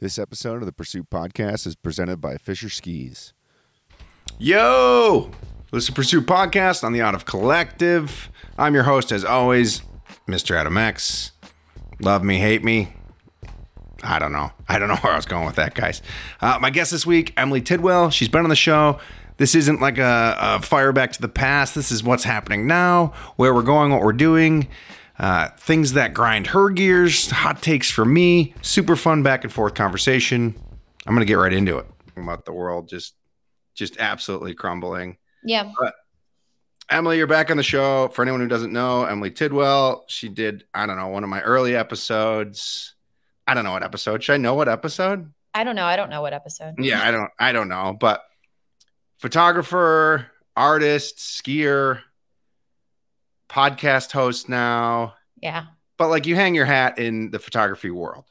This episode of the Pursuit Podcast is presented by Fischer Skis. Yo! This is Pursuit Podcast on the Out of Collective. I'm your host, as always, Mr. Adam X. Love me, hate me. I don't know. I don't know where I was going with that, guys. Uh, my guest this week, Emily Tidwell. She's been on the show. This isn't like a, a fire back to the past. This is what's happening now, where we're going, what we're doing, uh, things that grind her gears, hot takes for me, super fun back and forth conversation. I'm gonna get right into it about the world just, just absolutely crumbling. Yeah. But Emily, you're back on the show. For anyone who doesn't know, Emily Tidwell, she did, I don't know, one of my early episodes. I don't know what episode. Should I know what episode? I don't know. I don't know what episode. Yeah, I don't I don't know, but photographer, artist, skier, podcast host now. Yeah. But like you hang your hat in the photography world.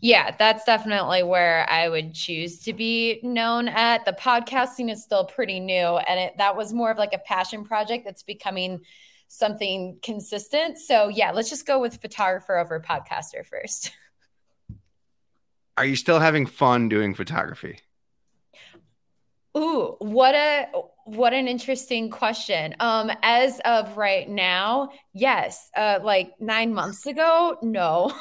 Yeah, that's definitely where I would choose to be known at. The podcasting is still pretty new and it that was more of like a passion project that's becoming something consistent. So, yeah, let's just go with photographer over podcaster first. Are you still having fun doing photography? Ooh, what a what an interesting question. Um, as of right now, yes. Uh, like nine months ago, no.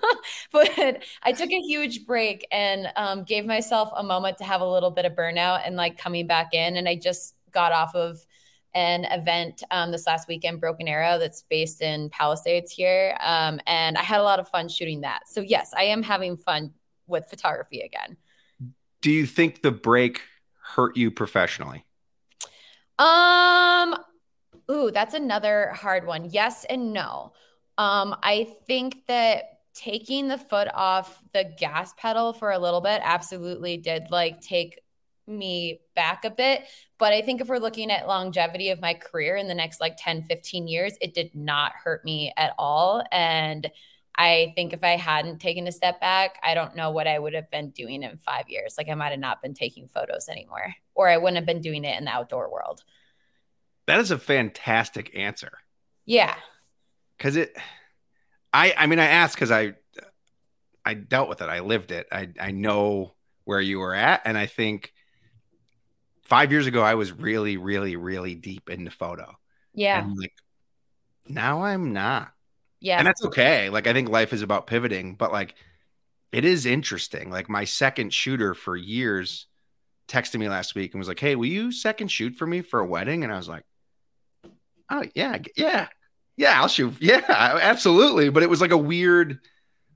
but I took a huge break and um, gave myself a moment to have a little bit of burnout and like coming back in. And I just got off of an event um, this last weekend, Broken Arrow, that's based in Palisades here. Um, and I had a lot of fun shooting that. So yes, I am having fun with photography again. Do you think the break hurt you professionally? Um, ooh, that's another hard one. Yes and no. Um, I think that taking the foot off the gas pedal for a little bit absolutely did like take me back a bit. But I think if we're looking at longevity of my career in the next like 10, 15 years, it did not hurt me at all. And I think if I hadn't taken a step back, I don't know what I would have been doing in five years. Like I might have not been taking photos anymore, or I wouldn't have been doing it in the outdoor world. That is a fantastic answer. Yeah. Cause it, I, I mean, I asked cause I, I dealt with it. I lived it. I, I know where you were at. And I think five years ago, I was really, really, really deep into photo. Yeah. And like now I'm not. Yeah. And that's okay. Like I think life is about pivoting, but like it is interesting. Like my second shooter for years texted me last week and was like, "Hey, will you second shoot for me for a wedding?" And I was like, "Oh yeah, yeah, yeah, I'll shoot. Yeah, absolutely." But it was like a weird,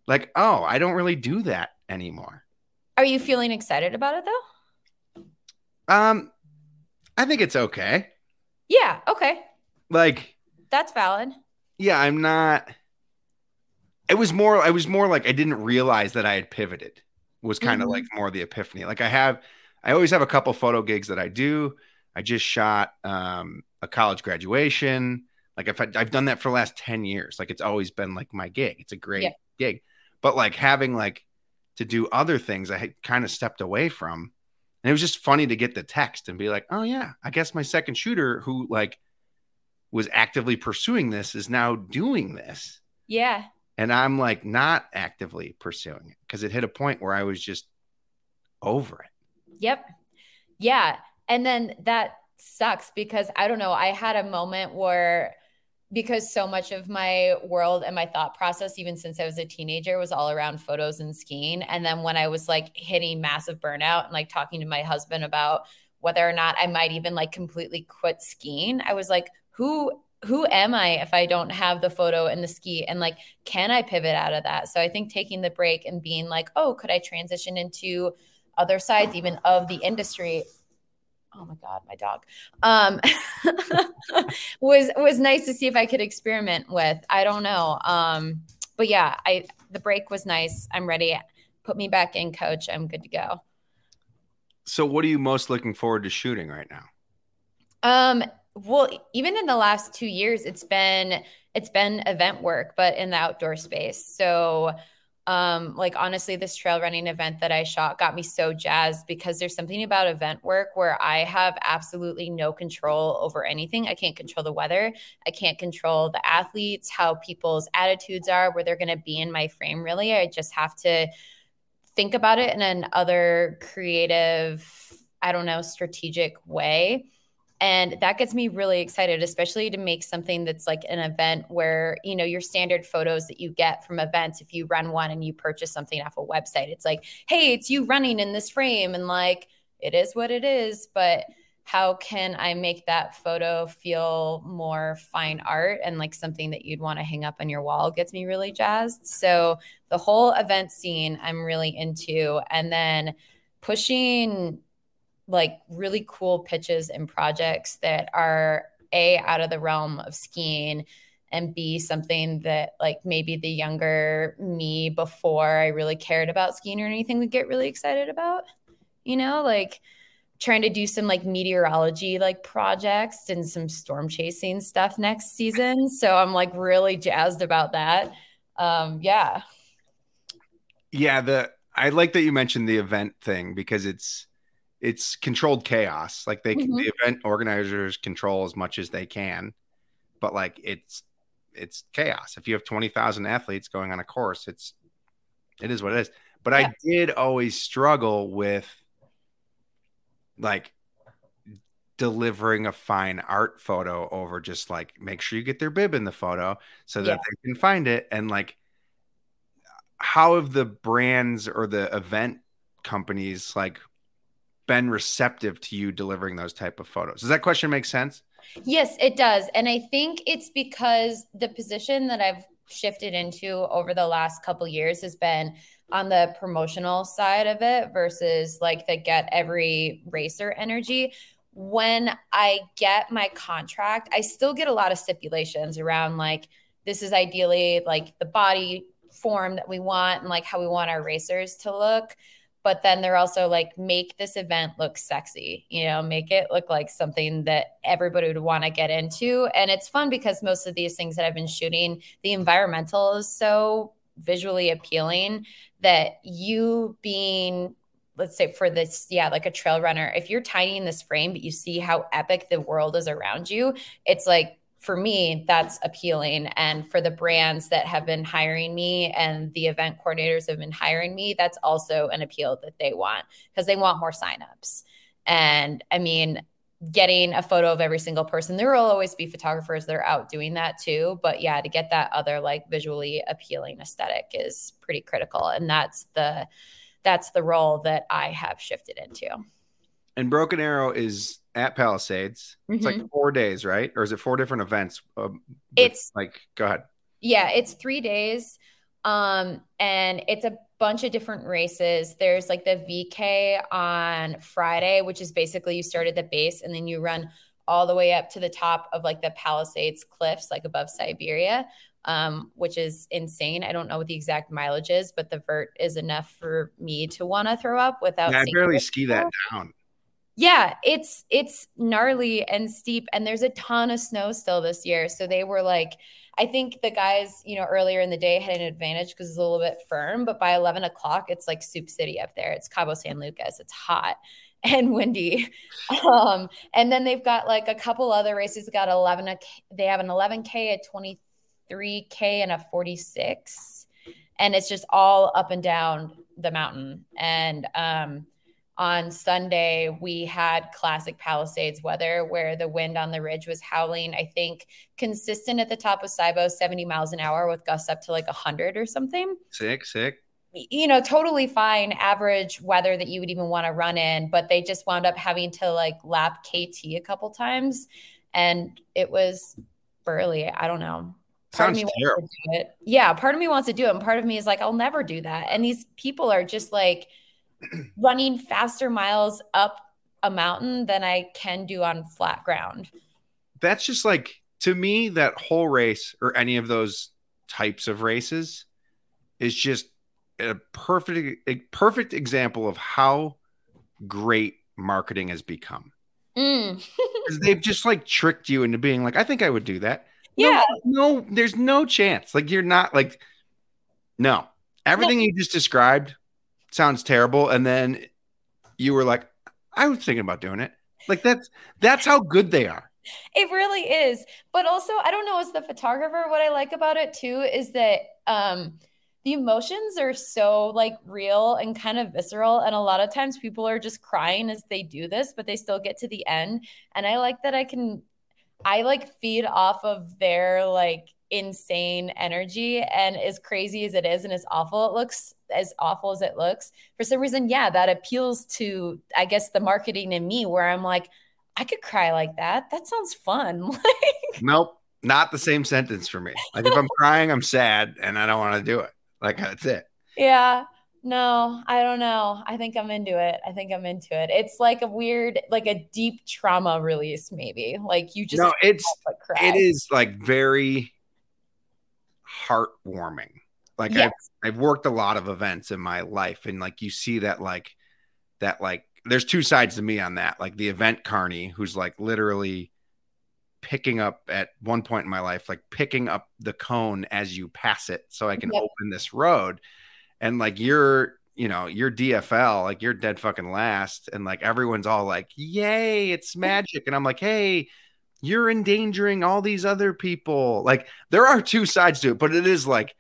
like, oh, I don't really do that anymore. Are you feeling excited about it though? Um, I think it's okay. Yeah. Okay. Like that's valid. Yeah, I'm not. It was more. I was more like I didn't realize that I had pivoted. Was kind of mm-hmm. like more the epiphany. Like I have, I always have a couple photo gigs that I do. I just shot um, a college graduation. Like I've I've done that for the last ten years. Like it's always been like my gig. It's a great yeah. gig. But like having like to do other things, I had kind of stepped away from. And it was just funny to get the text and be like, oh yeah, I guess my second shooter who like was actively pursuing this is now doing this. Yeah. And I'm like not actively pursuing it because it hit a point where I was just over it. Yep. Yeah. And then that sucks because I don't know. I had a moment where, because so much of my world and my thought process, even since I was a teenager, was all around photos and skiing. And then when I was like hitting massive burnout and like talking to my husband about whether or not I might even like completely quit skiing, I was like, who who am I if I don't have the photo and the ski? And like, can I pivot out of that? So I think taking the break and being like, oh, could I transition into other sides even of the industry? Oh my God, my dog. Um was was nice to see if I could experiment with. I don't know. Um, but yeah, I the break was nice. I'm ready. Put me back in, coach. I'm good to go. So what are you most looking forward to shooting right now? Um, well even in the last two years it's been it's been event work but in the outdoor space so um like honestly this trail running event that i shot got me so jazzed because there's something about event work where i have absolutely no control over anything. I can't control the weather. I can't control the athletes how people's attitudes are where they're going to be in my frame really. I just have to think about it in an other creative, I don't know, strategic way. And that gets me really excited, especially to make something that's like an event where, you know, your standard photos that you get from events, if you run one and you purchase something off a website, it's like, hey, it's you running in this frame. And like, it is what it is. But how can I make that photo feel more fine art and like something that you'd want to hang up on your wall gets me really jazzed. So the whole event scene I'm really into. And then pushing like really cool pitches and projects that are a out of the realm of skiing and be something that like maybe the younger me before I really cared about skiing or anything would get really excited about. You know, like trying to do some like meteorology like projects and some storm chasing stuff next season. So I'm like really jazzed about that. Um yeah. Yeah, the I like that you mentioned the event thing because it's it's controlled chaos. Like they mm-hmm. the event organizers control as much as they can, but like it's it's chaos. If you have 20,000 athletes going on a course, it's it is what it is. But yeah. I did always struggle with like delivering a fine art photo over just like make sure you get their bib in the photo so that yeah. they can find it and like how have the brands or the event companies like been receptive to you delivering those type of photos. Does that question make sense? Yes, it does. And I think it's because the position that I've shifted into over the last couple years has been on the promotional side of it versus like the get every racer energy. When I get my contract, I still get a lot of stipulations around like this is ideally like the body form that we want and like how we want our racers to look but then they're also like make this event look sexy you know make it look like something that everybody would want to get into. And it's fun because most of these things that i've been shooting the environmental is so visually appealing that you being let's say for this yeah like a trail runner if you're tiny in this frame but you see how epic the world is around you it's like for me, that's appealing. And for the brands that have been hiring me and the event coordinators have been hiring me, that's also an appeal that they want because they want more signups. And I mean, getting a photo of every single person, there will always be photographers that are out doing that too. But yeah, to get that other like visually appealing aesthetic is pretty critical. And that's the that's the role that I have shifted into. And Broken Arrow is at Palisades. Mm-hmm. It's like mm-hmm. four days, right? Or is it four different events? Um, it's like, go ahead. Yeah, it's three days. Um, and it's a bunch of different races. There's like the VK on Friday, which is basically you start at the base and then you run all the way up to the top of like the Palisades cliffs, like above Siberia, um, which is insane. I don't know what the exact mileage is, but the vert is enough for me to want to throw up without. Yeah, I barely ski that down yeah, it's it's gnarly and steep, and there's a ton of snow still this year. So they were like, I think the guys, you know, earlier in the day had an advantage because it's a little bit firm, but by 11 o'clock, it's like Soup City up there. It's Cabo San Lucas. It's hot and windy. Um, and then they've got like a couple other races. Got 11. They have an 11k, a 23k, and a 46, and it's just all up and down the mountain. And um, on Sunday, we had classic Palisades weather where the wind on the ridge was howling, I think consistent at the top of Sibos, 70 miles an hour with gusts up to like 100 or something. Sick, sick. You know, totally fine average weather that you would even want to run in, but they just wound up having to like lap KT a couple times. And it was burly. I don't know. Part Sounds of me terrible. wants to do it. Yeah, part of me wants to do it. And part of me is like, I'll never do that. And these people are just like, running faster miles up a mountain than I can do on flat ground. That's just like to me that whole race or any of those types of races is just a perfect a perfect example of how great marketing has become. Mm. they've just like tricked you into being like, I think I would do that. Yeah. No, no there's no chance. Like you're not like no. Everything no. you just described sounds terrible. And then you were like, I was thinking about doing it. Like that's that's how good they are. It really is. But also, I don't know as the photographer, what I like about it too is that um the emotions are so like real and kind of visceral and a lot of times people are just crying as they do this but they still get to the end and i like that i can i like feed off of their like insane energy and as crazy as it is and as awful it looks as awful as it looks for some reason yeah that appeals to i guess the marketing in me where i'm like i could cry like that that sounds fun like nope not the same sentence for me like if i'm crying i'm sad and i don't want to do it like that's it. Yeah. No, I don't know. I think I'm into it. I think I'm into it. It's like a weird, like a deep trauma release, maybe. Like you just no, it's it is like very heartwarming. Like yes. I've I've worked a lot of events in my life, and like you see that like that like there's two sides to me on that. Like the event carney, who's like literally picking up at one point in my life, like picking up the cone as you pass it so I can yep. open this road. And like you're, you know, you're DFL, like you're dead fucking last. And like everyone's all like, yay, it's magic. And I'm like, hey, you're endangering all these other people. Like there are two sides to it, but it is like,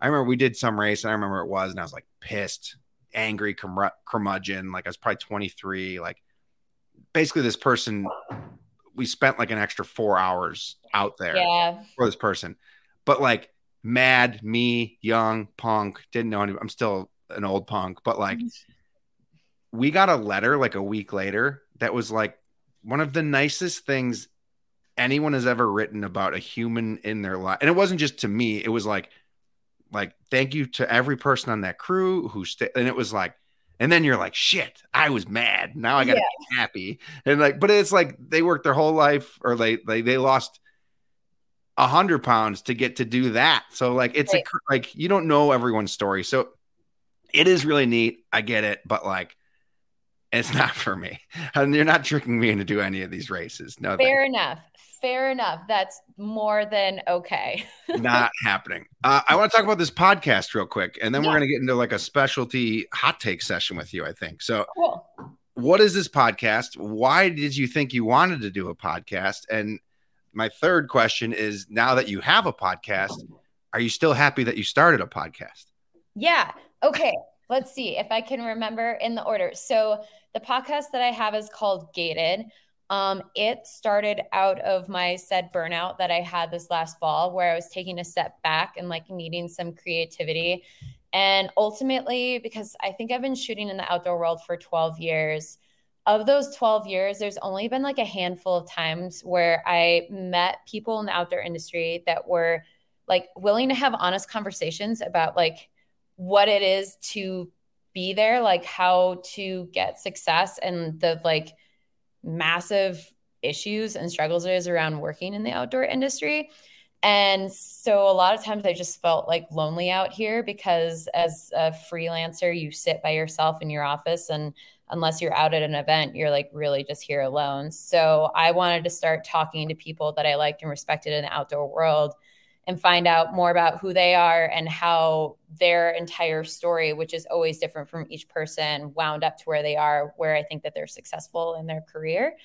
I remember we did some race and I remember it was, and I was like pissed, angry, curmudgeon. Like I was probably 23. Like basically, this person we spent like an extra four hours out there yeah. for this person. But like mad, me, young, punk, didn't know any I'm still an old punk, but like mm-hmm. we got a letter like a week later that was like one of the nicest things anyone has ever written about a human in their life. And it wasn't just to me, it was like like thank you to every person on that crew who stayed and it was like and then you're like, shit, I was mad. Now I gotta yeah. be happy. And like, but it's like they worked their whole life or they they, they lost a hundred pounds to get to do that. So like it's right. a like you don't know everyone's story. So it is really neat. I get it, but like it's not for me. And you're not tricking me into do any of these races. No, fair enough fair enough. That's more than okay. Not happening. Uh, I want to talk about this podcast real quick, and then yeah. we're going to get into like a specialty hot take session with you. I think so. Cool. What is this podcast? Why did you think you wanted to do a podcast? And my third question is: Now that you have a podcast, are you still happy that you started a podcast? Yeah. Okay. Let's see if I can remember in the order. So the podcast that I have is called Gated. Um, it started out of my said burnout that I had this last fall, where I was taking a step back and like needing some creativity. And ultimately, because I think I've been shooting in the outdoor world for 12 years, of those 12 years, there's only been like a handful of times where I met people in the outdoor industry that were like willing to have honest conversations about like what it is to be there, like how to get success and the like massive issues and struggles there is around working in the outdoor industry. And so a lot of times I just felt like lonely out here because as a freelancer, you sit by yourself in your office and unless you're out at an event, you're like really just here alone. So I wanted to start talking to people that I liked and respected in the outdoor world and find out more about who they are and how their entire story, which is always different from each person, wound up to where they are, where I think that they're successful in their career.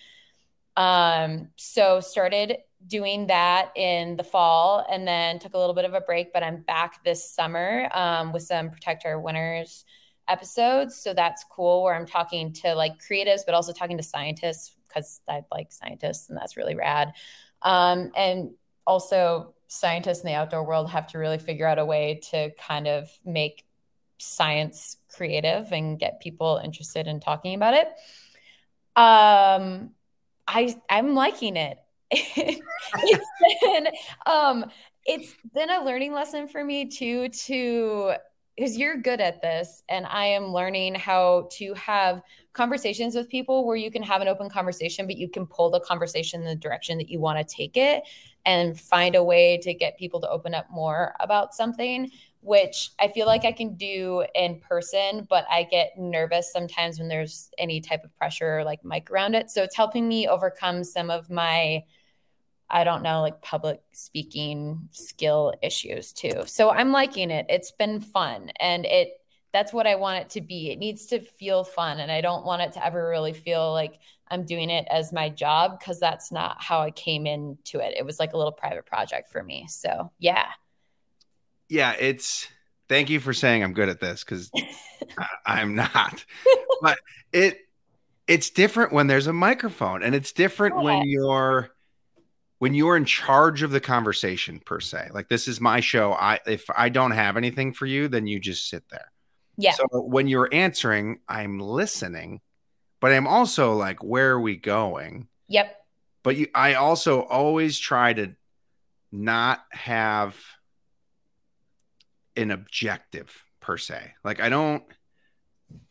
Um, so started doing that in the fall and then took a little bit of a break, but I'm back this summer um, with some Protect Our Winters episodes. So that's cool where I'm talking to like creatives, but also talking to scientists because I like scientists and that's really rad. Um, and also scientists in the outdoor world have to really figure out a way to kind of make science creative and get people interested in talking about it. Um, I I'm liking it. it's been um, it's been a learning lesson for me too to because you're good at this and i am learning how to have conversations with people where you can have an open conversation but you can pull the conversation in the direction that you want to take it and find a way to get people to open up more about something which i feel like i can do in person but i get nervous sometimes when there's any type of pressure or like mic around it so it's helping me overcome some of my I don't know, like public speaking skill issues too. So I'm liking it. It's been fun and it that's what I want it to be. It needs to feel fun and I don't want it to ever really feel like I'm doing it as my job because that's not how I came into it. It was like a little private project for me. So, yeah. Yeah, it's Thank you for saying I'm good at this because I'm not. but it it's different when there's a microphone, and it's different Yeah. when you're when you're in charge of the conversation per se. Like this is my show. I if I don't have anything for you, then you just sit there. Yeah. So when you're answering, I'm listening, but I'm also like, where are we going? Yep. But you, I also always try to not have an objective per se. Like I don't.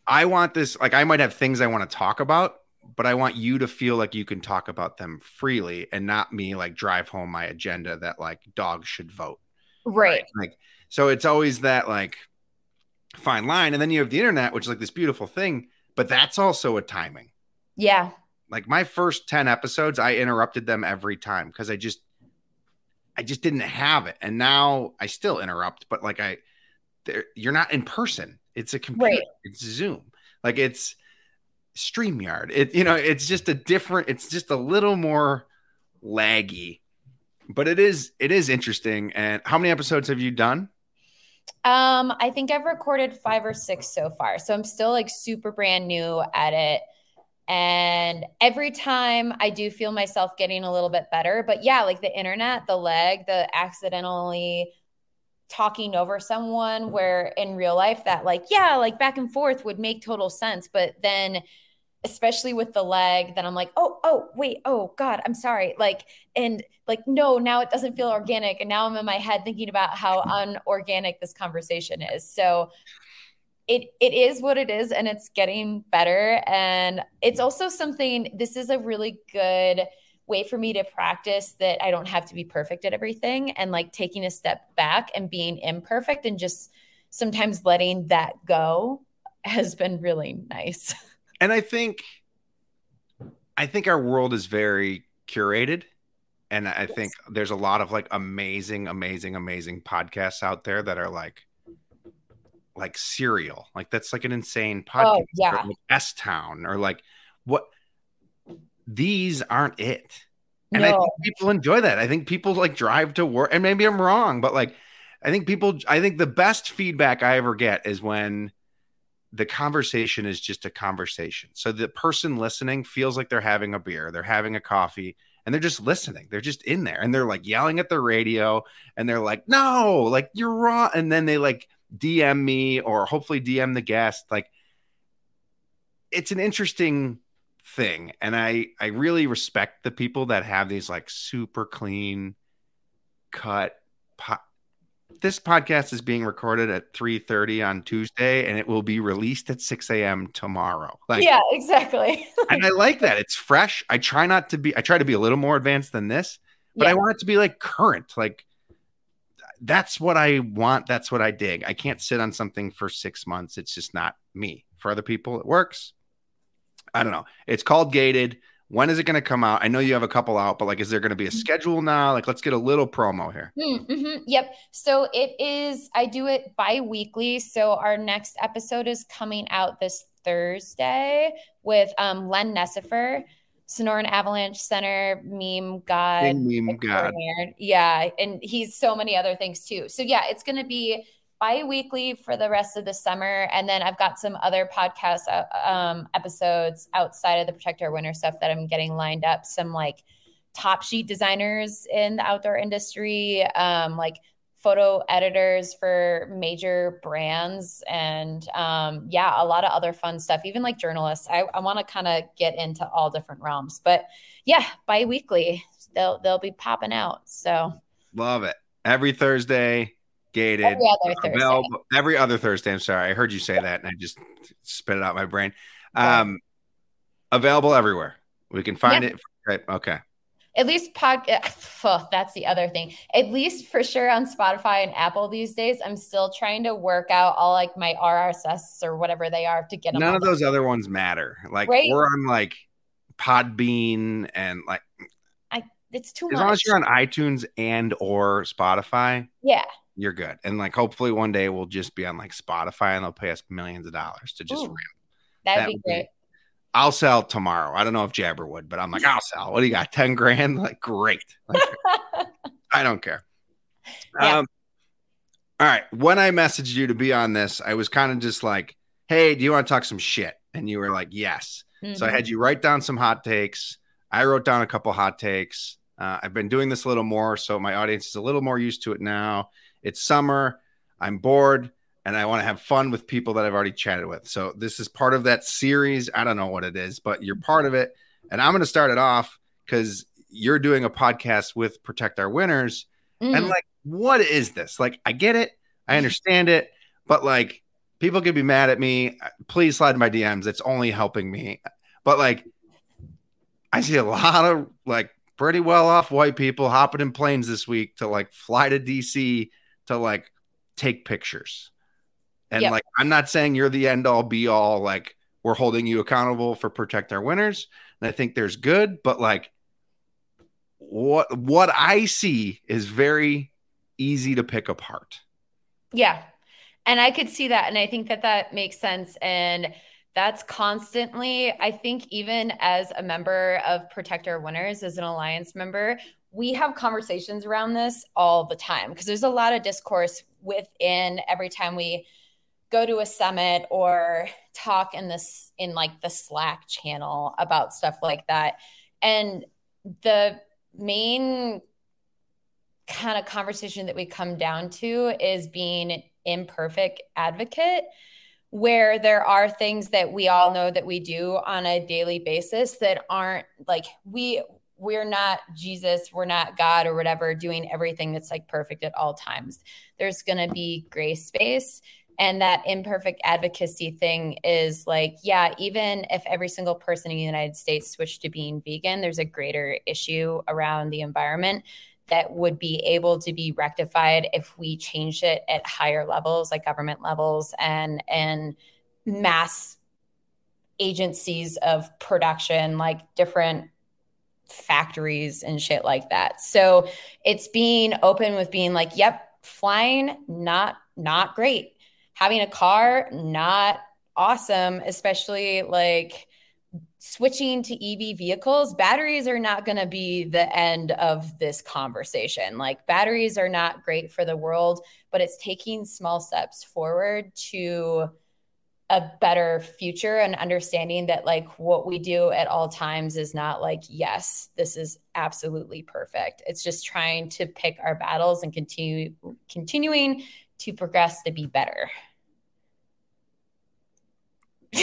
I want this. Like I might have things I want to talk about, but I want you to feel like you can talk about them freely and not me like drive home my agenda that like dogs should vote. Right. Like, so it's always that like fine line. And then you have the internet, which is like this beautiful thing, but that's also a timing. Yeah. Like my first 10 episodes, I interrupted them every time because I just, I just didn't have it. And now I still interrupt, but like I, you're not in person. It's a computer. Right. It's Zoom. Like it's StreamYard. It, you know, it's just a different, it's just a little more laggy, but it is, it is interesting. And how many episodes have you done? Um, I think I've recorded five or six so far. So I'm still like super brand new at it. And every time I do feel myself getting a little bit better. But yeah, like the internet, the leg, the accidentally talking over someone where in real life that like, yeah, like back and forth would make total sense. But then especially with the leg, then I'm like, oh, oh, wait, oh God, I'm sorry. Like, and like, no, now it doesn't feel organic. And now I'm in my head thinking about how unorganic this conversation is. So it it is what it is and it's getting better. And it's also something, this is a really good way for me to practice that I don't have to be perfect at everything and like taking a step back and being imperfect and just sometimes letting that go has been really nice. and I think I think our world is very curated. And I Yes. think there's a lot of like amazing amazing amazing podcasts out there that are like like serial. Like that's like an insane oh, podcast Oh, yeah. like S Town or like what these aren't it. And I think people enjoy that. I think people like drive to work and maybe I'm wrong but like I think people I think the best feedback I ever get is when the conversation is just a conversation. So the person listening feels like they're having a beer, they're having a coffee, and they're just listening. They're just in there and they're like yelling at the radio and they're like, no, like you're wrong. And then they like DM me or hopefully DM the guest. Like it's an interesting thing. And I I really respect the people that have these like super clean cut po- this podcast is being recorded at 3.30 on tuesday and it will be released at 6 a.m tomorrow. Like yeah, exactly. and i like that. It's fresh. I try not to be i try to be a little more advanced than this but Yeah. i want it to be like current. Like that's what i want. That's what i dig. I can't sit on something for six months. It's just not me. For other people it works. I don't know. It's called gated when is it going to come out i know you have a couple out but like is there going to be a schedule now like let's get a little promo here Mm-hmm. Yep. So it is, I do it bi weekly. So our next episode is coming out this Thursday with um, Len Nessifer, Sonoran Avalanche Center, meme god. Meme god. Yeah. And he's so many other things too. So yeah, it's going to be bi weekly for the rest of the summer. And then I've got some other podcast uh, um, episodes outside of the Protect Our Winter stuff that I'm getting lined up. Some like, top sheet designers in the outdoor industry, um, like photo editors for major brands, and um, yeah, a lot of other fun stuff, even like journalists. I, I want to kind of get into all different realms, but yeah, bi weekly, they'll, they'll be popping out. So Love it. Every Thursday, gated. every other Thursday. Every other Thursday. I'm sorry. I heard you say that and I just spit it out my brain. Yeah. Um available everywhere. We can find Yeah. it. Right. Okay. At least pod. Oh, that's the other thing. At least for sure on Spotify and Apple these days, I'm still trying to work out all like my RSS or whatever they are to get them. None of those other ones matter. Like Right. we're on like Podbean and like I. It's too as much. long as you're on iTunes and or Spotify, yeah. You're good. And like hopefully one day we'll just be on like Spotify and they'll pay us millions of dollars to just Ooh. ramp. That'd That be would be- great. I'll sell tomorrow. I don't know if Jabber would, but I'm like, I'll sell. What do you got? 10 grand? Like, great. Like, I don't care. Yeah. Um, All right. When I messaged you to be on this, I was kind of just like, hey, do you want to talk some shit? And you were like, yes. Mm-hmm. So I had you write down some hot takes. I wrote down a couple hot takes. Uh, I've been doing this a little more, so my audience is a little more used to it now. It's summer. I'm bored and I want to have fun with people that I've already chatted with. So this is part of that series. I don't know what it is, but you're part of it. And I'm going to start it off because you're doing a podcast with Protect Our Winters. Mm. And like, what is this? Like, I get it, I understand it, but like, people can be mad at me. Please slide my DMs. It's only helping me. But like, I see a lot of like pretty well off white people hopping in planes this week to like fly to DC to like take pictures. And yep. like, I'm not saying you're the end all be all, like, we're holding you accountable for protect our winters. And I think there's good, but like, what what I see is very easy to pick apart. Yeah. And I could see that and I think that that makes sense and that's constantly I think even as a member of Protect Our Winters as an alliance member, we have conversations around this all the time because there's a lot of discourse within every time we go to a summit or talk in this in like the Slack channel about stuff like that. And the main kind of conversation that we come down to is being imperfect advocate where there are things that we all know that we do on a daily basis that aren't like we we're not Jesus, we're not God or whatever doing everything that's like perfect at all times. There's going to be gray space and that imperfect advocacy thing is like, yeah, even if every single person in the United States switched to being vegan, there's a greater issue around the environment that would be able to be rectified if we changed it at higher levels, like government levels and and mass agencies of production, like different factories and shit like that. So it's being open with being like, yep, flying not not great having a car not awesome especially like switching to EV vehicles, batteries are not going to be the end of this conversation. Like, batteries are not great for the world, but it's taking small steps forward to a better future and understanding that, like, what we do at all times is not like, yes, this is absolutely perfect. It's just trying to pick our battles and continue continuing to progress to be better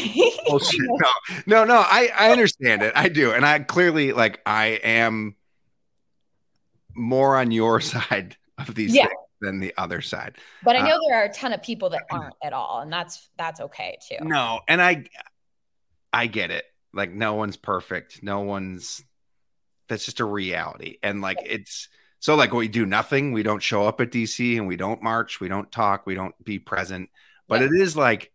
oh, no, no, no. I I understand it. I do, and I clearly like I am more on your side of these yeah. things than the other side. But I know uh, there are a ton of people that aren't at all, and that's that's okay too. No, and I I get it. Like no one's perfect. No one's. That's just a reality, and like it's. So like we do nothing. We don't show up at DC and we don't march. We don't talk. We don't be present. But yeah. it is like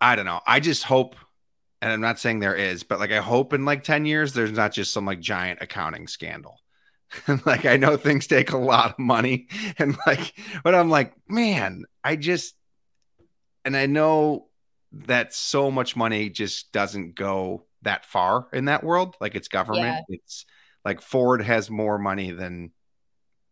I don't know. I just hope, and I'm not saying there is, but like I hope in like 10 years, there's not just some like giant accounting scandal. like I know things take a lot of money and like, but I'm like, man, I just, and I know that so much money just doesn't go that far in that world. Like it's government. Yeah. It's like Ford has more money than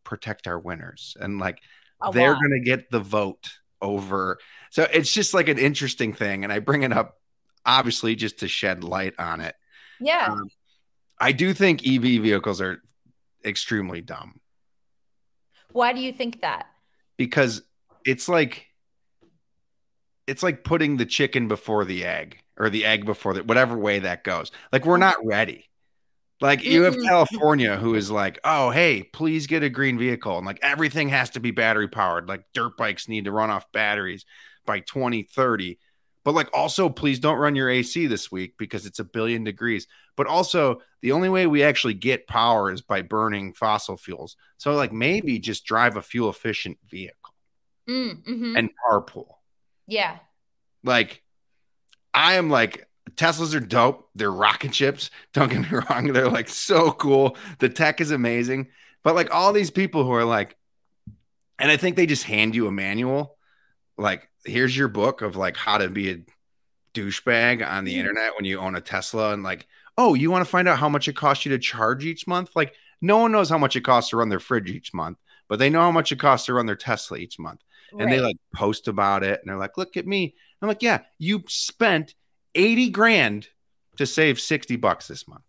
protect our winters. And like a they're to get the vote over. So it's just like an interesting thing. And I bring it up obviously just to shed light on it. Yeah. Um, I do think EV vehicles are extremely dumb. Why do you think that? Because it's like it's like putting the chicken before the egg or the egg before the whatever way that goes. Like we're not ready. Like you have. California who is like, oh, hey, please get a green vehicle. And like everything has to be battery powered. Like dirt bikes need to run off batteries by 2030. But like also, please don't run your AC this week because it's a billion degrees. But also, the only way we actually get power is by burning fossil fuels. So like maybe just drive a fuel efficient vehicle mm, mm-hmm. and carpool. Yeah. Like I am like Teslas are dope. They're rocket ships. Don't get me wrong. They're like so cool. The tech is amazing. But like all these people who are like, and I think they just hand you a manual. Like, here's your book of like how to be a douchebag on the mm-hmm. internet when you own a Tesla. And like, oh, you want to find out how much it costs you to charge each month? Like, no one knows how much it costs to run their fridge each month. but they know how much it costs to run their Tesla each month. And they like post about it and they're like, look at me. I'm like, yeah, you spent 80 grand to save 60 bucks this month.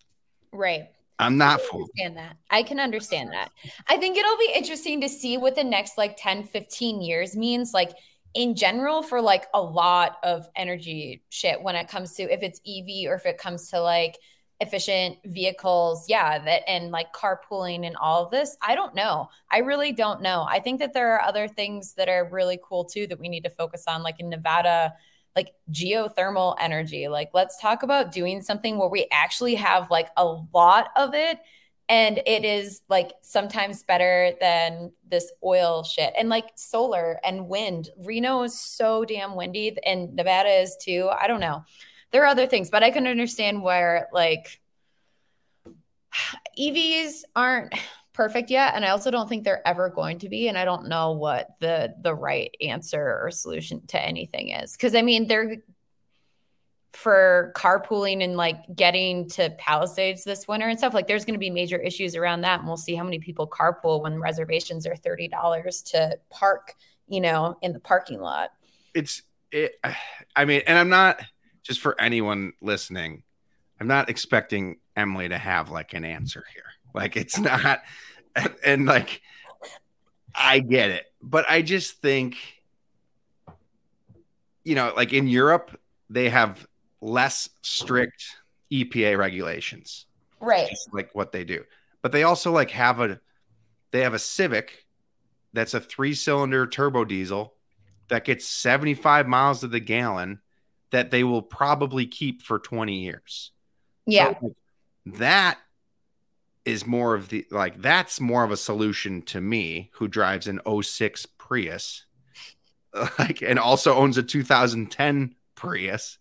right. I'm not I can fooled. understand that. I can understand that. I think it'll be interesting to see what the next like 10, 15 years means. Like in general, for like a lot of energy shit when it comes to if it's EV or if it comes to like efficient vehicles. Yeah. That and like carpooling and all of this. I don't know. I really don't know. I think that there are other things that are really cool too that we need to focus on, like in Nevada like geothermal energy. Like, let's talk about doing something where we actually have like a lot of it. And it is like sometimes better than this oil shit and like solar and wind. Reno is so damn windy and Nevada is too. I don't know. There are other things, but I can understand where like EVs aren't perfect yet and i also don't think they're ever going to be and i don't know what the the right answer or solution to anything is. Because i mean they're for carpooling and like getting to palisades this winter and stuff like there's going to be major issues around that and we'll see how many people carpool when reservations are $30 to park you know in the parking lot. It's, it, I mean, and I'm not just for anyone listening, I'm not expecting Emily to have like an answer here. Like, it's not, and, and like, I get it, but I just think, you know, like in Europe, they have less strict EPA regulations. right like what they do. But they also like have a they have a Civic that's a three cylinder turbo diesel that gets 75 miles to the gallon that they will probably keep for 20 years. yeah. So, that is more of the like that's more of a solution to me who drives an 06 Prius like and also owns a 2010 Prius.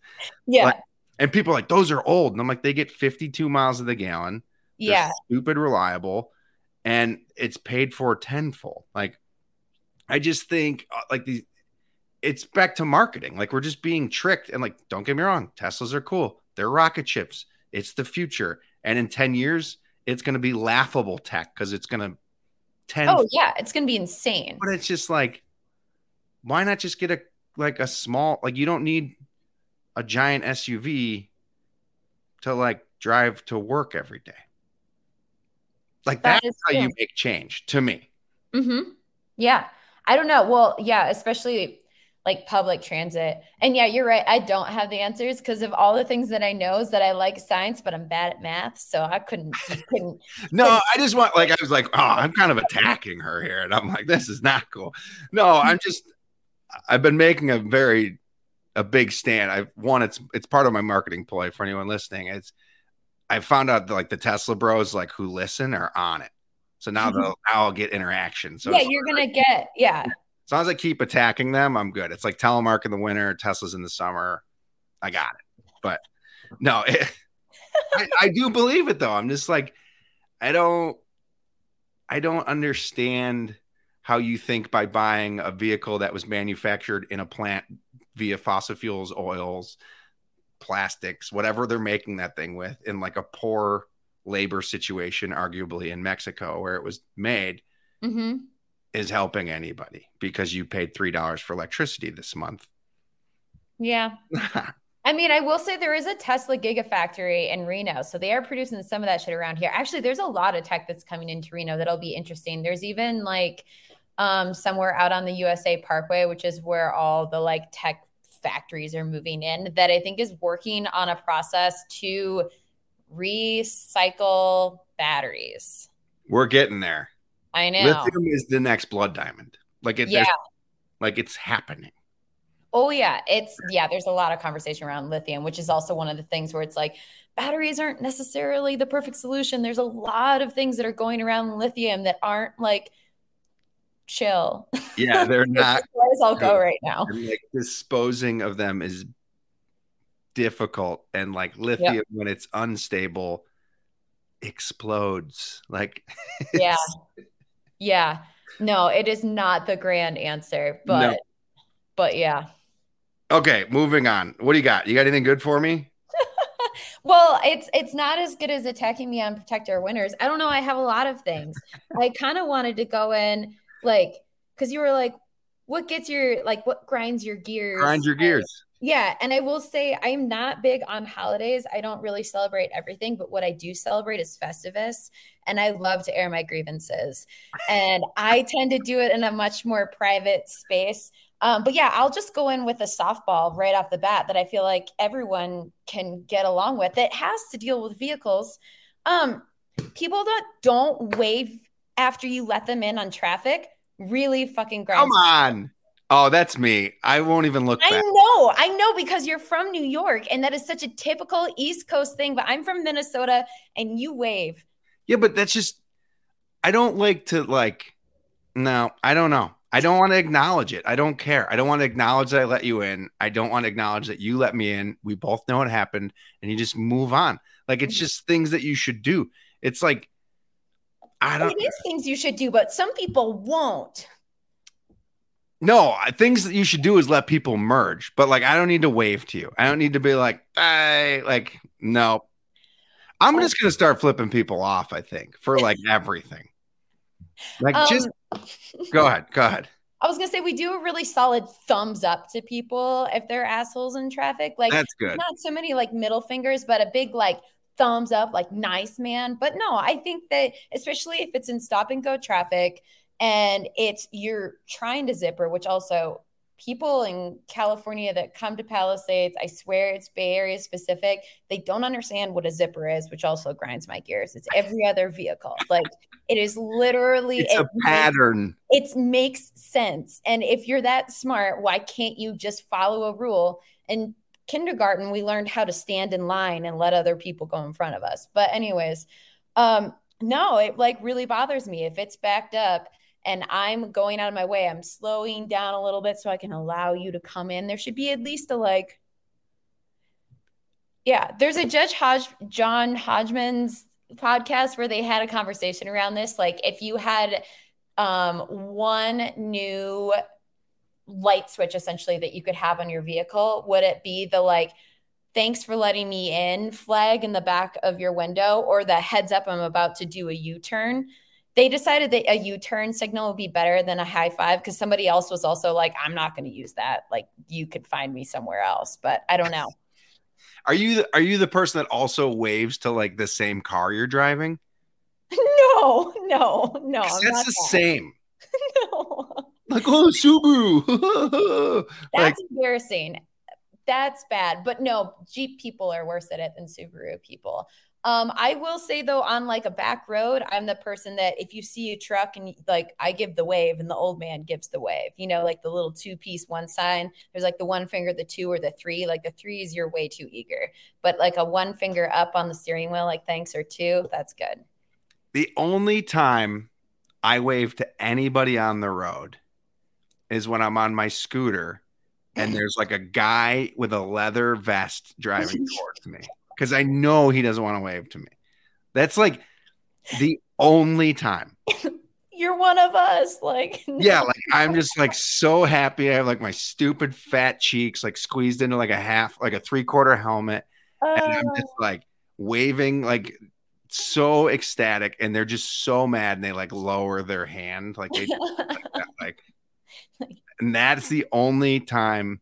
Yeah. Like, and people are like those are old. And I'm like they get 52 miles of the gallon. They're yeah. stupid reliable and it's paid for tenfold. Like i just think uh, like the it's back to marketing. Like we're just being tricked. And like don't get me wrong teslas are cool. They're rocket ships. It's the future. And in 10 years it's going to be laughable tech because it's going to 10 oh yeah. It's gonna be insane. But it's just like why not just get a like a small like you don't need a giant suv to like drive to work every day. Like That that's is how you make change to me. Mm-hmm. Yeah. I don't know. Well, yeah, especially like public transit. And yeah, you're right. I don't have the answers because of all the things that I know is that I like science, but I'm bad at math. So I couldn't, couldn't. no i just want like i was like oh i'm kind of attacking her here and i'm like this is not cool no i'm just i've been making a very a big stand i one it's it's part of my marketing ploy for anyone listening it's i found out that like the tesla bros like who listen are on it so now they'll now i'll get interaction so yeah, you're going to get, yeah. As long as i keep attacking them i'm good. It's like telemark in the winter tesla's in the summer. I got it. But no it, I, I do believe it though. I'm just like i don't i don't understand how you think by buying a vehicle that was manufactured in a plant via fossil fuels oils plastics whatever they're making that thing with in like a poor labor situation arguably in mexico where it was made. Mm-hmm. Is helping anybody because you paid three dollars for electricity this month Yeah. I mean, I will say there is a Tesla Gigafactory in Reno. So they are producing some of that shit around here. Actually, there's a lot of tech that's coming into Reno that'll be interesting. There's even like um, somewhere out on the USA Parkway, which is where all the like tech factories are moving in, that I think is working on a process to recycle batteries. we're getting there I know. lithium is the next blood diamond like it, Yeah. like it's happening Oh yeah, it's yeah, there's a lot of conversation around lithium, which is also one of the things where it's like batteries aren't necessarily the perfect solution. There's a lot of things that are going around lithium that aren't like chill. yeah they're not As far as I'll go right now. like disposing of them is difficult and like lithium when it's unstable explodes like Yeah. Yeah. No, it is not the grand answer, but No. but yeah. okay moving on what do you got you got anything good for me Well, it's it's not as good as attacking me on Protect Our Winters. I don't know. I have a lot of things. I kind of wanted to go in Like, because you were like, what gets your like what grinds your gears? Grind your gears. Yeah, and I will say I'm not big on holidays. I don't really celebrate everything, but what I do celebrate is Festivus, and I love to air my grievances. And I tend to do it in a much more private space. Um, but yeah, I'll just go in with a softball right off the bat that I feel like everyone can get along with. It has to deal with vehicles. Um, people that don't wave after you let them in on traffic really fucking grinds. Come on. Oh, that's me. I won't even look I back. know, I know because you're from New York and that is such a typical East Coast thing, but I'm from Minnesota and you wave. Yeah, but that's just I don't like to like no, I don't know. I don't want to acknowledge it. I don't care. I don't want to acknowledge that I let you in. I don't want to acknowledge that you let me in. We both know what happened and you just move on. Like it's Mhm. just things that you should do. It's like I don't It is things you should do, but some people won't. No, things that you should do is let people merge. But like, I don't need to wave to you. I don't need to be like, hey, like, no. I'm just gonna start flipping people off. I think for like everything. Like, Um, just go ahead. Go ahead. I was gonna say we do a really solid thumbs up to people if they're assholes in traffic. Like That's good. not so many like middle fingers, but a big like thumbs up, like nice man. But no, I think that especially if it's in stop and go traffic and it's you're trying to zipper, which also people in California that come to Palisades, I swear it's Bay Area specific, they don't understand what a zipper is, which also grinds my gears. It's every other vehicle. Like it is literally It's it a makes- pattern. it makes sense. And if you're that smart, why can't you just follow a rule? In kindergarten, we learned how to stand in line and let other people go in front of us. But anyways, um, no, it like really bothers me if it's backed up and I'm going out of my way. I'm slowing down a little bit so I can allow you to come in. There should be at least a like. Yeah, there's a Judge Hodge, John Hodgman's podcast where they had a conversation around this. Like, if you had um, one new light switch essentially that you could have on your vehicle, would it be the like, thanks for letting me in flag in the back of your window or the heads up, I'm about to do a U turn? They decided that a U turn signal would be better than a high five because somebody else was also like, I'm not going to use that. Like, you could find me somewhere else, but I don't know. Are you the, are you the person that also waves to like the same car you're driving? no, no, no that's the that. same. No. Like, oh, Subaru. like, That's embarrassing. That's bad. But no, Jeep people are worse at it than Subaru people. Um, I will say though, on like a back road, I'm the person that if you see a truck and like I give the wave and the old man gives the wave, you know, like the little two piece one sign. There's like the one finger, the two or the three. Like the three is you're way too eager, but like a one finger up on the steering wheel, like thanks or two, that's good. the only time I wave to anybody on the road is when I'm on my scooter and there's like a guy with a leather vest driving towards me because I know he doesn't want to wave to me. That's like the only time. You're one of us. Like, Yeah, like I'm just like so happy. I have like my stupid fat cheeks like squeezed into like a half, like a three quarter helmet, and I'm Uh, just like waving like so ecstatic and they're just so mad and they like lower their hand like they like that, like and that's the only time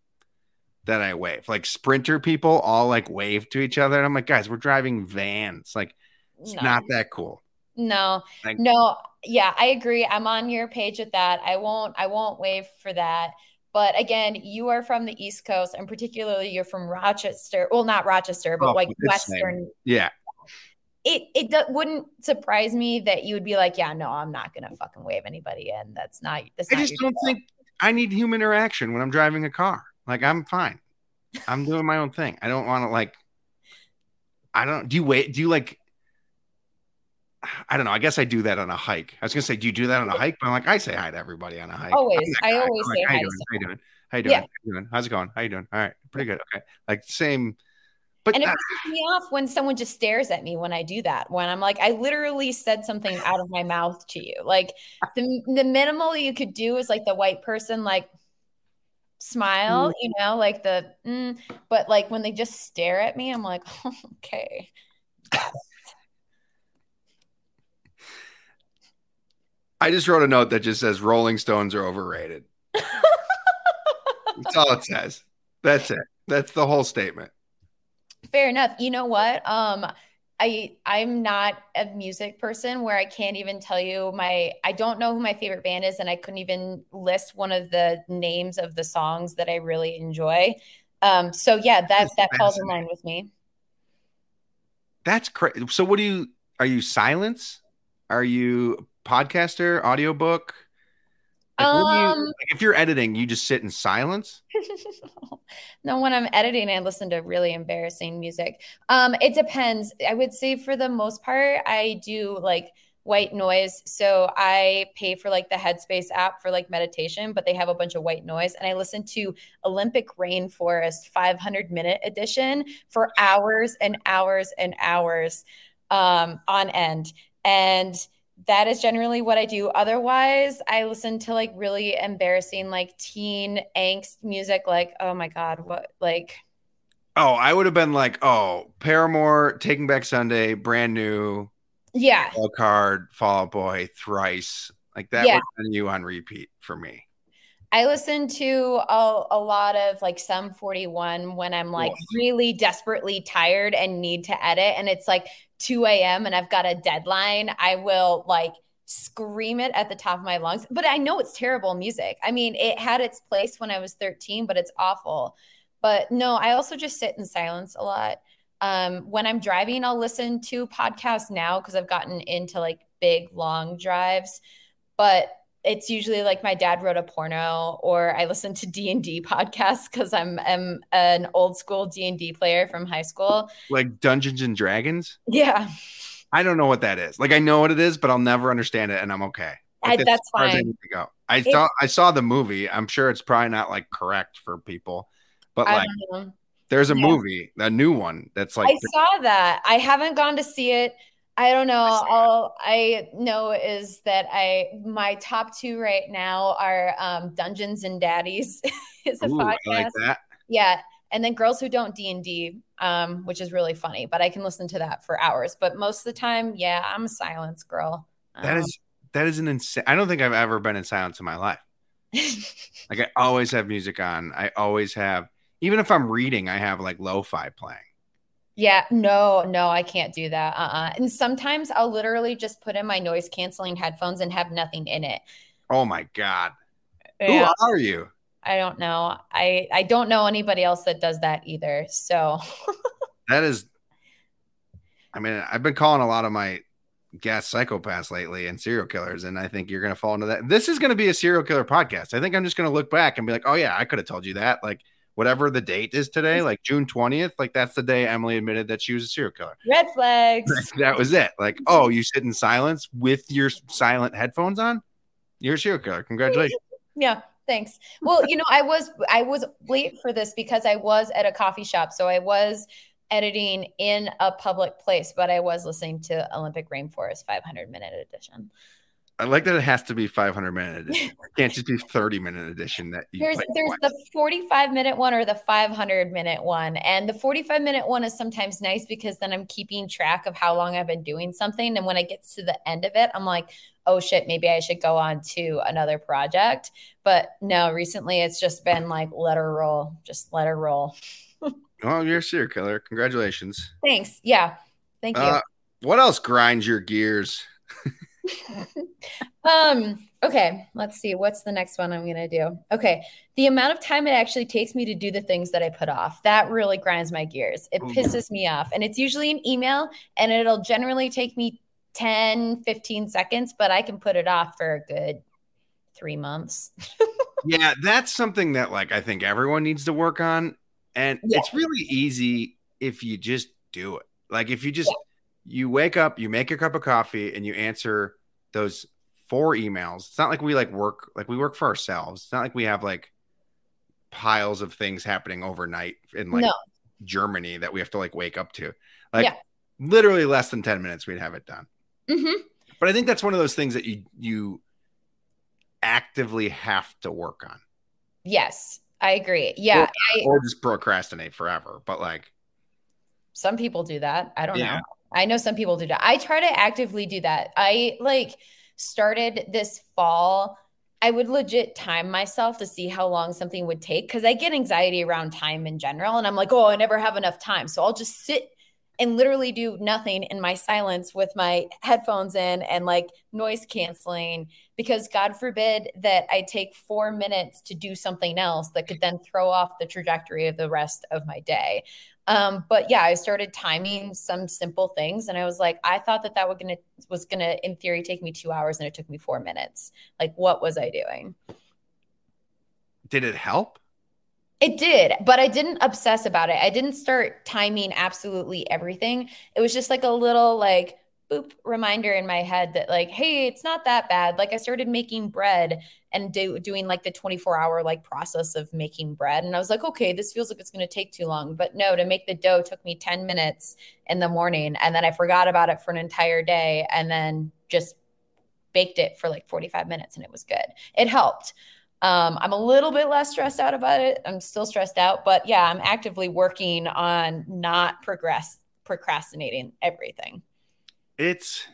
that I wave. Like sprinter people all like wave to each other and I'm like guys, we're driving vans. Like it's no. not that cool. No, Like- no, yeah, I agree. I'm on your page with that. I won't, I won't wave for that. But again, you are from the East Coast, and particularly you're from Rochester. Well, not Rochester, but Oh, like it's the same. Western. Yeah. It it do, wouldn't surprise me that you would be like, yeah, no, I'm not gonna fucking wave anybody in. That's not. That's I not just don't think I need human interaction when I'm driving a car. Like I'm fine. I'm doing my own thing. I don't want to like I don't do you wait do you like I don't know. I guess I do that on a hike. I was gonna say, do you do that on a hike? But I'm like, I say hi to everybody on a hike. Always. I always I'm say like, hi How to you doing? How you doing? How you doing? Yeah. How you doing? How's it going? How you doing? All right, pretty good. Okay, like same. But And it pisses me off when someone just stares at me when I do that. When I'm like, I literally said something out of my mouth to you. Like the the minimal you could do is like the white person like smile, you know, like the. Mm, but like when they just stare at me, I'm like, okay. I just wrote a note that just says Rolling Stones are overrated. That's all it says. That's it. That's the whole statement. Fair enough. You know what? Um, I I'm not a music person where I can't even tell you my I don't know who my favorite band is and I couldn't even list one of the names of the songs that I really enjoy. Um so yeah, that That's that falls in line with me. That's crazy. So what do you are you silence? Are you podcaster, audiobook? Like, do you- Um like, if you're editing, you just sit in silence? no, when I'm editing, I listen to really embarrassing music. Um, it depends. I would say for the most part, I do like white noise. So I pay for like the Headspace app for like meditation, but they have a bunch of white noise. And I listen to Olympic Rainforest 500 minute edition for hours and hours and hours um, on end. And that is generally what I do. Otherwise, I listen to like really embarrassing, like teen angst music. Like, oh my God, what, like, Oh, I would have been like, oh, Paramore, Taking Back Sunday, brand new, yeah, Card, Fall Out Boy, Thrice. Like that Yeah. would have been you on repeat for me. I listen to a, a lot of like Sum 41 when I'm like Yes. really desperately tired and need to edit, and it's like 2 a.m. and I've got a deadline. I will like scream it at the top of my lungs, but I know it's terrible music. I mean, it had its place when I was 13, but it's awful. But no, I also just sit in silence a lot. Um, when I'm driving, I'll listen to podcasts now because I've gotten into like big long drives. But it's usually like my dad wrote a porno, or I listen to D and D podcasts because I'm, I'm an old school D and D player from high school. Like Dungeons and Dragons. Yeah, I don't know what that is. Like I know what it is, but I'll never understand it, and I'm okay. Like, I- that's as far as I fine. to go. I saw I saw the movie. I'm sure it's probably not like correct for people, but I like there's a Yeah. movie, a new one that's like I saw that. I haven't gone to see it. I don't know. All I know is that I my top two right now are um, Dungeons and Daddies is a Ooh, podcast. like that. Yeah, and then Girls Who Don't D and D, um, which is really funny. But I can listen to that for hours. But most of the time, yeah, I'm a silence girl. That Um, is that is an insane. I don't think I've ever been in silence in my life. Like I always have music on. I always have, even if I'm reading, I have like lo-fi playing. Yeah, no, no, I can't do that. Uh-uh. And sometimes I'll literally just put in my noise canceling headphones and have nothing in it. Oh my god, Yeah, who are you? I don't know. I I don't know anybody else that does that either. So That is. I mean, I've been calling a lot of my guest psychopaths lately and serial killers, and I think you're going to fall into that. This is going to be a serial killer podcast. I think I'm just going to look back and be like, oh yeah, I could have told you that. Like whatever the date is today, mm-hmm. like June 20th, like that's the day Emily admitted that she was a serial killer. red flags. that was it. Like, mm-hmm. oh, you sit in silence with your silent headphones on. You're a serial killer. Congratulations. Yeah, thanks. Well, you know, I was I was late for this because I was at a coffee shop, so I was editing in a public place, but I was listening to Olympic Rainforest 500 minute edition. I like that it has to be 500 minute edition. It can't just be 30 minute edition. That you There's there's twice. the 45 minute one or the 500 minute one, and the 45 minute one is sometimes nice because then I'm keeping track of how long I've been doing something, and when it gets to the end of it, I'm like, oh shit, maybe I should go on to another project. But no, recently it's just been like let her roll, just let her roll. Oh, you're a serial killer. Congratulations. Thanks. Yeah. Thank you. Uh, what else grinds your gears? um, okay, let's see. What's the next one I'm gonna do? Okay. The amount of time it actually takes me to do the things that I put off. That really grinds my gears. It pisses me off. And it's usually an email and it'll generally take me 10, 15 seconds, but I can put it off for a good three months. Yeah, that's something that like I think everyone needs to work on. And Yeah. it's really easy if you just do it. Like if you just you wake up, you make a cup of coffee and you answer those four emails. It's not like we like work like we work for ourselves. It's not like we have like piles of things happening overnight in like No. Germany that we have to like wake up to. Like Yeah. literally less than 10 minutes we'd have it done. Mhm. But I think that's one of those things that you you actively have to work on Yes, I agree. Yeah. I, or just procrastinate forever. But like, some people do that. I don't Yeah. know. I know some people do that. I try to actively do that. I like started this fall. I would legit time myself to see how long something would take because I get anxiety around time in general. And I'm like, oh, I never have enough time. So I'll just sit and literally do nothing in my silence with my headphones in and like noise canceling because God forbid that I take four minutes to do something else that could then throw off the trajectory of the rest of my day. Um, but yeah, I started timing some simple things, and I was like, I thought that that was gonna was gonna in theory take me two hours, and it took me four minutes. Like, what was I doing? Did it help? It did, but I didn't obsess about it. I didn't start timing absolutely everything. It was just like a little like boop reminder in my head that like, hey, it's not that bad. Like I started making bread and do, doing like the 24 hour like process of making bread. And I was like, okay, this feels like it's going to take too long. But no, to make the dough took me 10 minutes in the morning. And then I forgot about it for an entire day and then just baked it for like 45 minutes and it was good. It helped. Um, I'm a little bit less stressed out about it. I'm still stressed out, but yeah, I'm actively working on not progress procrastinating everything. It's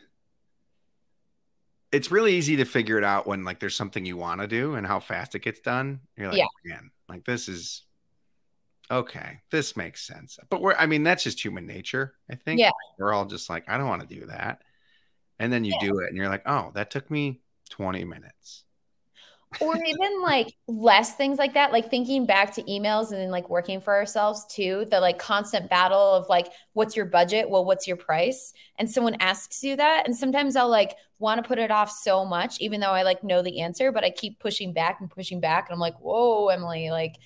it's really easy to figure it out when like there's something you want to do and how fast it gets done. You're like, yeah. man, like this is okay, this makes sense. But we're I mean, that's just human nature, I think. Yeah. We're all just like, I don't want to do that. And then you yeah. do it and you're like, oh, that took me 20 minutes or even like less things like that like thinking back to emails and then like working for ourselves too the like constant battle of like what's your budget well what's your price and someone asks you that and sometimes i'll like want to put it off so much even though i like know the answer but i keep pushing back and pushing back and i'm like whoa emily like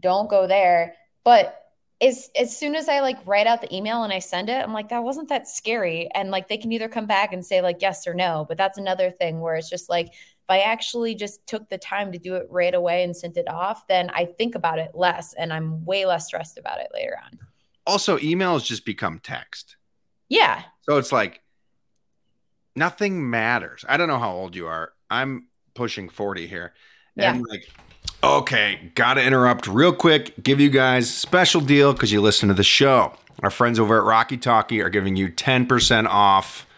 don't go there but as as soon as I like write out the email and I send it, I'm like, that wasn't that scary. And like they can either come back and say like yes or no. But that's another thing where it's just like if I actually just took the time to do it right away and sent it off, then I think about it less and I'm way less stressed about it later on. Also, emails just become text. Yeah. So it's like nothing matters. I don't know how old you are. I'm pushing 40 here. And yeah. like, okay, gotta interrupt real quick, give you guys special deal because you listen to the show. Our friends over at Rocky Talkie are giving you 10% off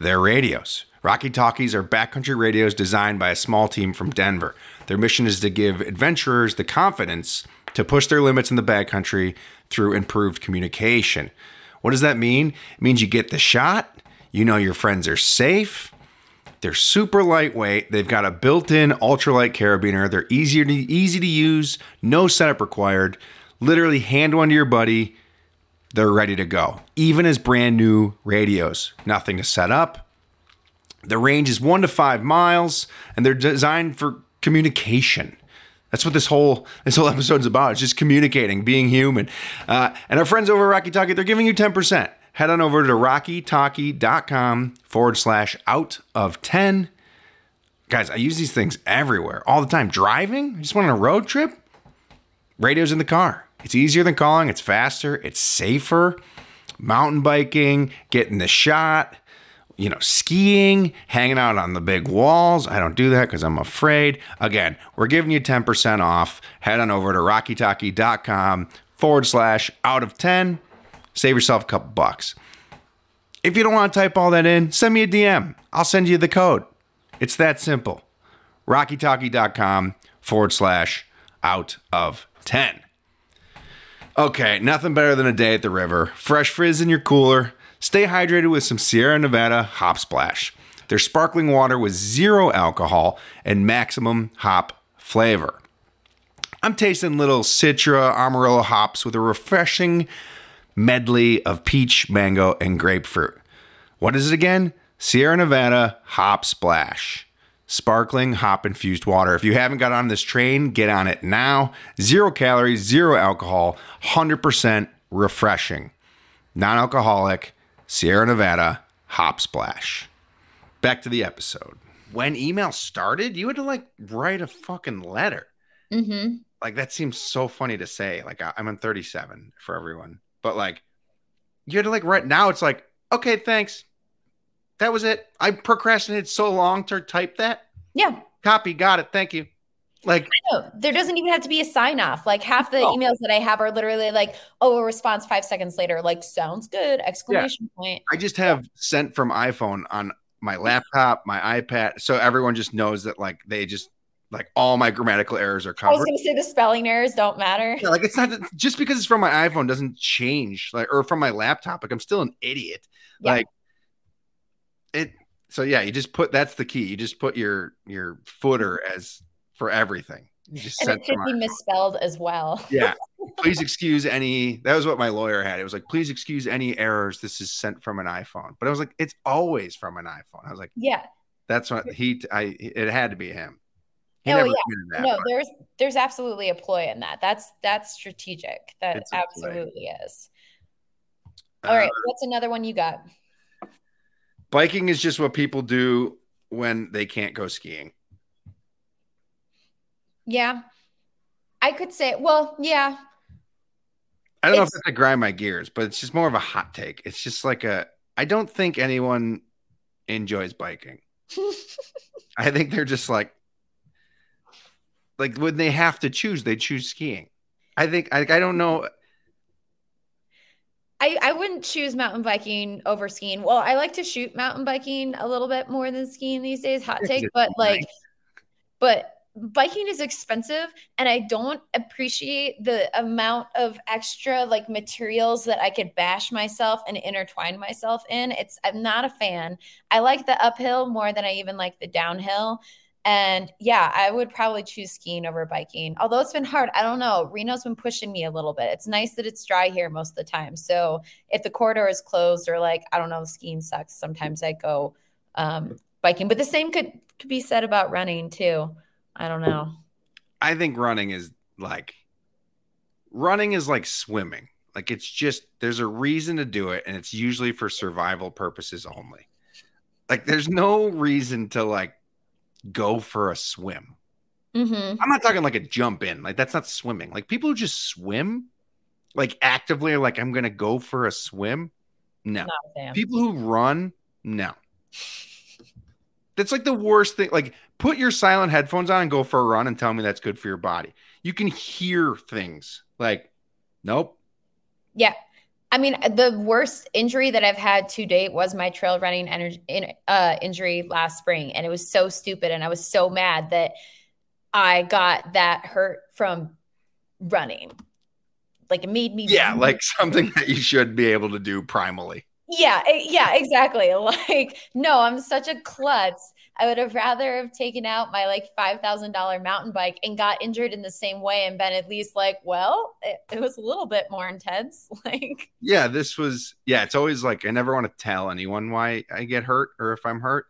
their radios. Rocky Talkies are backcountry radios designed by a small team from Denver. Their mission is to give adventurers the confidence to push their limits in the backcountry through improved communication. What does that mean? It means you get the shot, you know your friends are safe, they're super lightweight, they've got a built-in ultralight carabiner, they're easier to easy to use, no setup required. Literally hand one to your buddy, they're ready to go. Even as brand new radios, nothing to set up, the range is one to five miles, and they're designed for communication. That's what this whole this whole episode is about. It's just communicating, being human. Uh, and our friends over at Rocky Talkie, they're giving you 10%. Head on over to rockytalkie.com forward slash out of 10. Guys, I use these things everywhere, all the time. Driving, I just went on a road trip. Radio's in the car. It's easier than calling, it's faster, it's safer. Mountain biking, getting the shot you know, skiing, hanging out on the big walls. I don't do that because I'm afraid. Again, we're giving you 10% off. Head on over to rockytalkie.com forward slash out of 10. Save yourself a couple bucks. If you don't want to type all that in, send me a DM. I'll send you the code. It's that simple. rockytalkie.com forward slash out of 10. Okay, nothing better than a day at the river. Fresh frizz in your cooler Stay hydrated with some Sierra Nevada Hop Splash. Their sparkling water with zero alcohol and maximum hop flavor. I'm tasting little Citra Amarillo hops with a refreshing medley of peach, mango, and grapefruit. What is it again? Sierra Nevada Hop Splash. Sparkling hop infused water. If you haven't got on this train, get on it now. Zero calories, zero alcohol, 100% refreshing, non alcoholic, Sierra Nevada, Hop Splash. Back to the episode. When email started, you had to like write a fucking letter. Mm-hmm. Like that seems so funny to say. Like I'm 37 for everyone, but like you had to like write. Now it's like, okay, thanks. That was it. I procrastinated so long to type that. Yeah. Copy. Got it. Thank you. Like there doesn't even have to be a sign off. Like half the emails that I have are literally like, oh, a response five seconds later, like sounds good, exclamation yeah. point. I just have yeah. sent from iPhone on my laptop, my iPad. So everyone just knows that like they just like all my grammatical errors are I was gonna say the spelling errors don't matter. Yeah, like it's not just because it's from my iPhone doesn't change like or from my laptop. Like I'm still an idiot. Yeah. Like it so yeah, you just put that's the key. You just put your your footer as for everything. You just And it should be misspelled as well. Yeah. Please excuse any. That was what my lawyer had. It was like, please excuse any errors. This is sent from an iPhone. But I was like, it's always from an iPhone. I was like, Yeah. that's what he. I. It had to be him. He Oh, yeah. that. no, but there's there's absolutely a ploy in that. That's that's strategic. That It's absolutely is. All right, uh, what's another one you got? biking is just what people do when they can't go skiing. Yeah. I could say, well, yeah. I don't know if It's- that's to grind my gears, but it's just more of a hot take. It's just like a. I don't think anyone enjoys biking. I think they're just like, like when they have to choose, they choose skiing. I think I, I don't know. I, I wouldn't choose mountain biking over skiing. Well, I like to shoot mountain biking a little bit more than skiing these days. Hot take, but like, but biking is expensive, and I don't appreciate the amount of extra like materials that I could bash myself and intertwine myself in. It's I'm not a fan. I like the uphill more than I even like the downhill. And yeah, I would probably choose skiing over biking. Although it's been hard. I don't know. Reno's been pushing me a little bit. It's nice that it's dry here most of the time. So if the corridor is closed or like, I don't know, skiing sucks, sometimes I go um, biking. But the same could, could be said about running too. I don't know. I think running is like running is like swimming. Like it's just there's a reason to do it, and it's usually for survival purposes only. Like there's no reason to like go for a swim. Mm-hmm. I'm not talking like a jump in. Like that's not swimming. Like people who just swim, like actively are like, I'm gonna go for a swim. No. Not a fan. People who run, no. That's like the worst thing. Like put your silent headphones on and go for a run and tell me that's good for your body. You can hear things. Like, nope. Yeah. I mean, the worst injury that I've had to date was my trail running energy, in, uh, injury last spring. And it was so stupid. And I was so mad that I got that hurt from running. Like it made me. Yeah, like something that you should be able to do primally. Yeah, yeah, exactly. Like, no, I'm such a klutz. I would have rather have taken out my like five thousand dollar mountain bike and got injured in the same way and been at least like, well, it, it was a little bit more intense. Like, Yeah, this was yeah, it's always like I never want to tell anyone why I get hurt or if I'm hurt.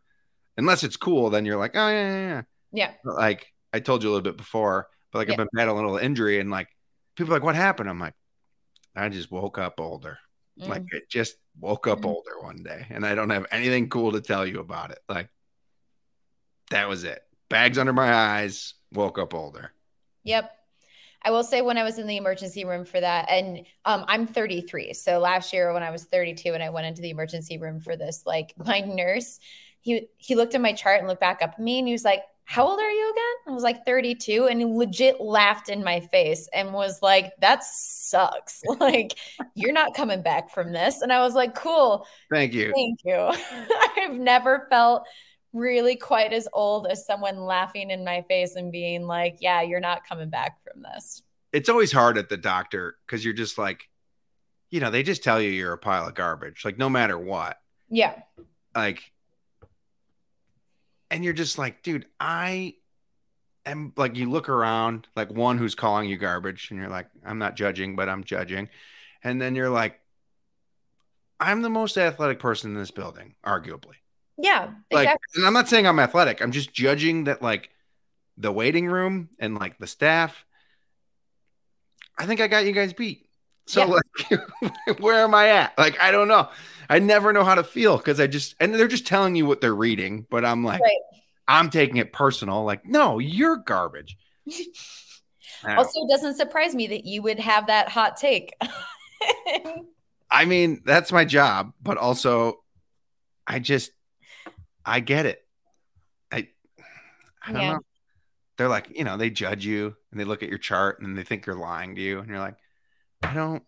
Unless it's cool, then you're like, oh yeah, yeah, yeah. yeah, like I told you a little bit before, but like I've been battling a little injury and like people are like, what happened? I'm like, I just woke up older. Mm, Like it just woke up Mhm. older one day and I don't have anything cool to tell you about it. Like that was it. Bags under my eyes, woke up older. Yep. I will say when I was in the emergency room for that, and um, I'm 33. So last year when I was 32 and I went into the emergency room for this, like my nurse, he he looked at my chart and looked back up at me and he was like, How old are you again? I was like 32. And he legit laughed in my face and was like, That sucks. Like, you're not coming back from this. And I was like, Cool. Thank you. Thank you. I've never felt really quite as old as someone laughing in my face and being like, yeah, you're not coming back from this. It's always hard at the doctor because you're just like, you know, they just tell you you're a pile of garbage, like no matter what. Yeah. like and you're just like dude i am like you look around like one who's calling you garbage and you're like i'm not judging but i'm judging and then you're like i'm the most athletic person in this building arguably Yeah. like Exactly. and i'm not saying i'm athletic i'm just judging that like the waiting room and like the staff i think i got you guys beat so like where am i at like i don't know i never know how to feel because i just and they're just telling you what they're reading but i'm like Right. i'm taking it personal like no you're garbage I, don't know. Also, it doesn't surprise me that you would have that hot take. I mean that's my job but also i just i get it i i don't Yeah. know they're like you know they judge you and they look at your chart and they think you're lying to you and you're like i don't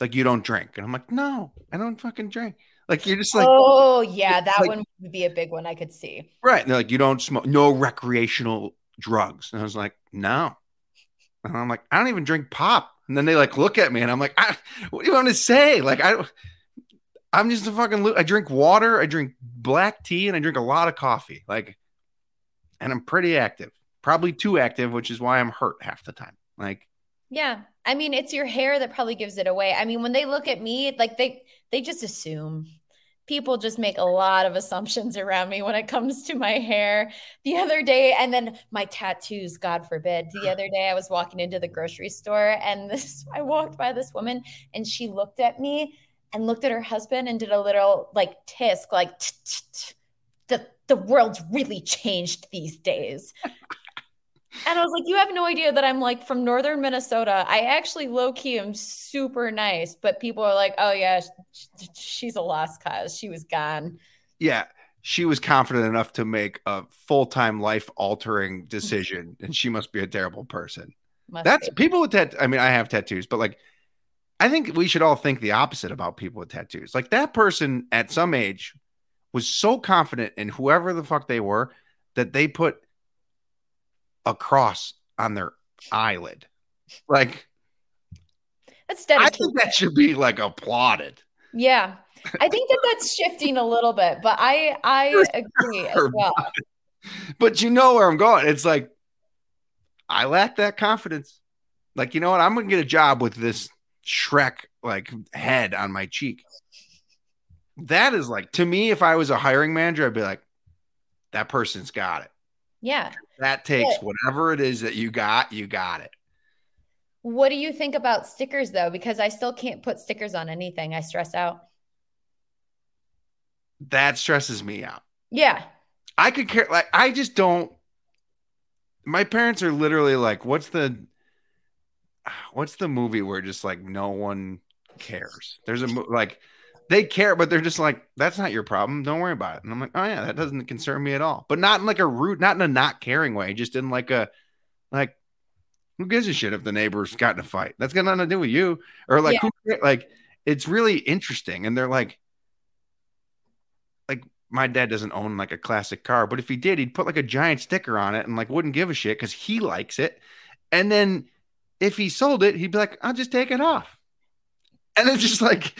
like you don't drink and i'm like no i don't fucking drink Like you're just like oh yeah, that like- one would be a big one I could see. right. And they're like, you don't smoke no recreational drugs. And I was like, no. And I'm like, I don't even drink pop. And then they like look at me and I'm like, I, what do you want to say? Like I I'm just a fucking lo- I drink water, I drink black tea, and I drink a lot of coffee. Like, and I'm pretty active. Probably too active, which is why I'm hurt half the time. Like, Yeah. I mean, it's your hair that probably gives it away. I mean, when they look at me, like they they just assume. People just make a lot of assumptions around me when it comes to my hair. The other day, and then my tattoos, God forbid. The other day I was walking into the grocery store and this I walked by this woman and she looked at me and looked at her husband and did a little like tisk, like the the world's really changed these days. And I was like, you have no idea that I'm like from northern Minnesota. I actually low key am super nice, but people are like, oh yeah, sh- sh- she's a lost cause. She was gone. yeah, she was confident enough to make a full time life altering decision, and she must be a terrible person. Must That's be. people with tat. I mean, I have tattoos, but like, I think we should all think the opposite about people with tattoos. Like that person at some age was so confident in whoever the fuck they were that they put a cross on their eyelid. Like, that's I think that should be like applauded. yeah. I think that that's shifting a little bit, but I I agree as well. But you know where I'm going. It's like I lack that confidence. Like, you know what? I'm gonna get a job with this Shrek like head on my cheek. That is like to me, if I was a hiring manager, I'd be like, that person's got it. Yeah. That takes Yeah. whatever it is that you got, you got it. What do you think about stickers though? Because I still can't put stickers on anything. I stress out. That stresses me out. Yeah. I could care like I just don't my parents are literally like, what's the what's the movie where just like no one cares? There's a like they care, but they're just like, that's not your problem. Don't worry about it. And I'm like, oh yeah, that doesn't concern me at all. But not in like a rude, not in a not caring way, just in like a like who gives a shit if the neighbors got in a fight? That's got nothing to do with you. Or like Yeah. who like it's really interesting. And they're like, like my dad doesn't own like a classic car, but if he did, he'd put like a giant sticker on it and like wouldn't give a shit because he likes it. And then if he sold it, he'd be like, I'll just take it off. And it's just like,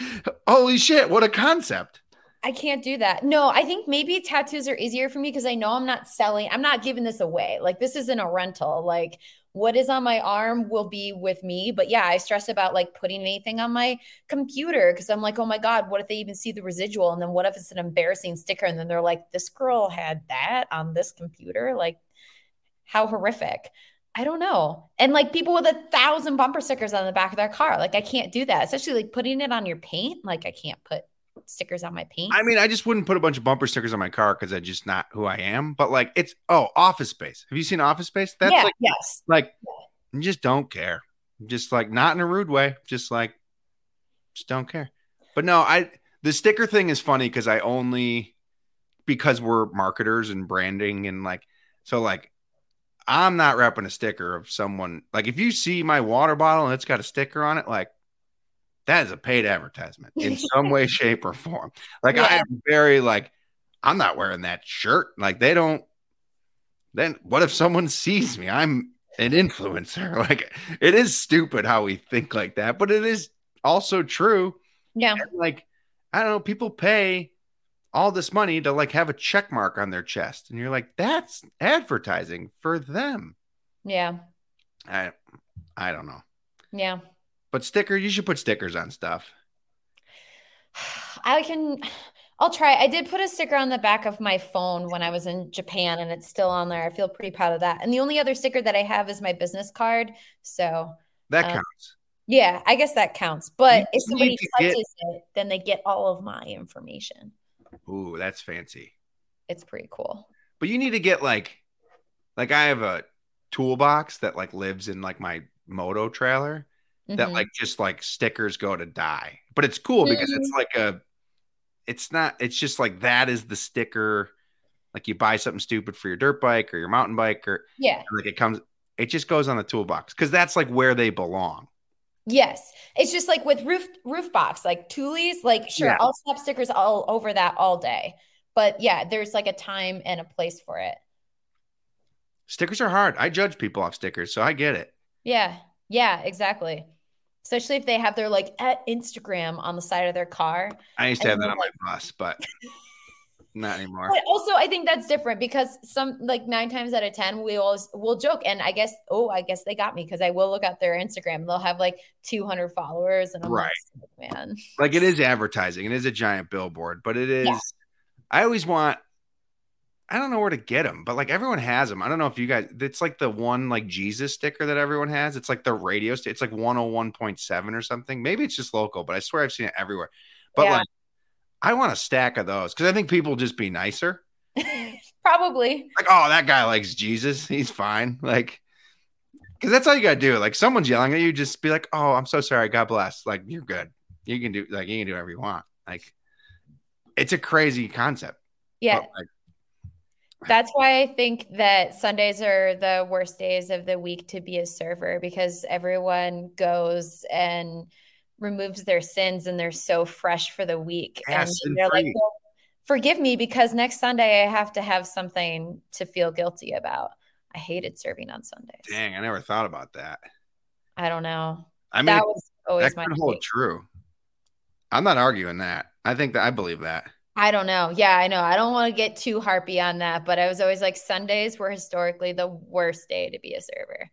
holy shit, what a concept. I can't do that. No, I think maybe tattoos are easier for me because I know I'm not selling, I'm not giving this away. Like this isn't a rental. Like what is on my arm will be with me. But yeah, I stress about like putting anything on my computer because I'm like, oh my God, what if they even see the residual? And then what if it's an embarrassing sticker? And then they're like, this girl had that on this computer. Like, how horrific. I don't know. And like people with a thousand bumper stickers on the back of their car. Like I can't do that, especially like putting it on your paint. Like I can't put stickers on my paint. I mean, I just wouldn't put a bunch of bumper stickers on my car because that's just not who I am. But like, it's oh, Office Space. Have you seen Office Space? That's yeah, like, yes. like, you just don't care. Just like, not in a rude way. Just like, just don't care. But no, I the sticker thing is funny because I only because we're marketers and branding and like so like I'm not repping a sticker of someone like if you see my water bottle and it's got a sticker on it, like that is a paid advertisement in some way, shape, or form. Like I am very like, I'm not wearing that shirt. Like they don't then what if someone sees me? I'm an influencer. Like it is stupid how we think like that, but it is also true. Yeah. And, like I don't know, people pay all this money to like have a check mark on their chest, and you're like, that's advertising for them. Yeah. I I don't know, Yeah. but sticker, you should put stickers on stuff. I can I'll try. I did put a sticker on the back of my phone when I was in Japan and it's still on there. I feel pretty proud of that. And the only other sticker that I have is my business card. So, That Uh, counts. yeah, I guess that counts. But You if somebody to get- touches it, then they get all of my information. Ooh, that's fancy. It's pretty cool. But you need to get like, like I have a toolbox that like lives in like my moto trailer that Mhm. like just like stickers go to die. But it's cool because it's Mm-hmm. like a, it's not. It's just like that is the sticker. Like you buy something stupid for your dirt bike or your mountain bike or yeah. like it comes. It just goes on the toolbox because that's like where they belong. Yes. It's just like with roof roof box, like Thule's, like sure, Yeah. I'll slap stickers all over that all day. But yeah, there's like a time and a place for it. Stickers are hard. I judge people off stickers, so I get it. Yeah. Yeah, exactly. Especially if they have their like at Instagram on the side of their car. I used to have that then, on my bus, but not anymore. But also I think that's different because some like nine times out of ten we always will joke. And I guess, oh, I guess they got me because I will look at their Instagram. They'll have like 200 followers. And I'm Right. like, man. Like it is advertising. It is a giant billboard, but it is. Yeah. I always want. I don't know where to get them, but like everyone has them. I don't know if you guys. It's like the one like Jesus sticker that everyone has. It's like the radio. st- It's like one hundred one point seven or something. Maybe it's just local, but I swear I've seen it everywhere. But Yeah. like, I want a stack of those because I think people just be nicer. Probably. Like, oh, that guy likes Jesus. He's fine. Like, because that's all you gotta do. Like, someone's yelling at you, just be like, "Oh, I'm so sorry. God bless." Like, you're good. You can do like you can do whatever you want. Like, it's a crazy concept. Yeah. Like, That's why I think that Sundays are the worst days of the week to be a server because everyone goes and removes their sins and they're so fresh for the week. And they're like, well, forgive me because next Sunday I have to have something to feel guilty about. I hated serving on Sundays. dang, I never thought about that. I don't know. I mean, that was that always my could hold true. I'm not arguing that. I think that I believe that. I don't know. Yeah, I know. I don't want to get too harpy on that, but I was always like Sundays were historically the worst day to be a server.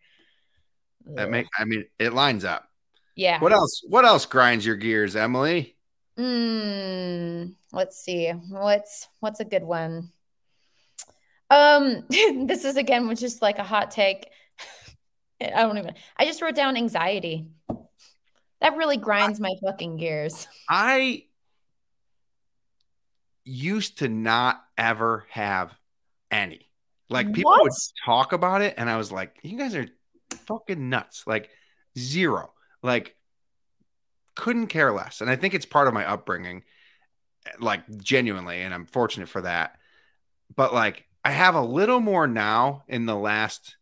That make. I mean, it lines up. Yeah. What else? What else grinds your gears, Emily? Mm, let's see. What's what's a good one? Um, this is again was just like a hot take. I don't even. I just wrote down anxiety. That really grinds my fucking gears. I used to not ever have any. Like people would talk about it, and I was like, "You guys are fucking nuts!" Like zero. Like couldn't care less. And I think it's part of my upbringing, like genuinely, and I'm fortunate for that. But like I have a little more now in the last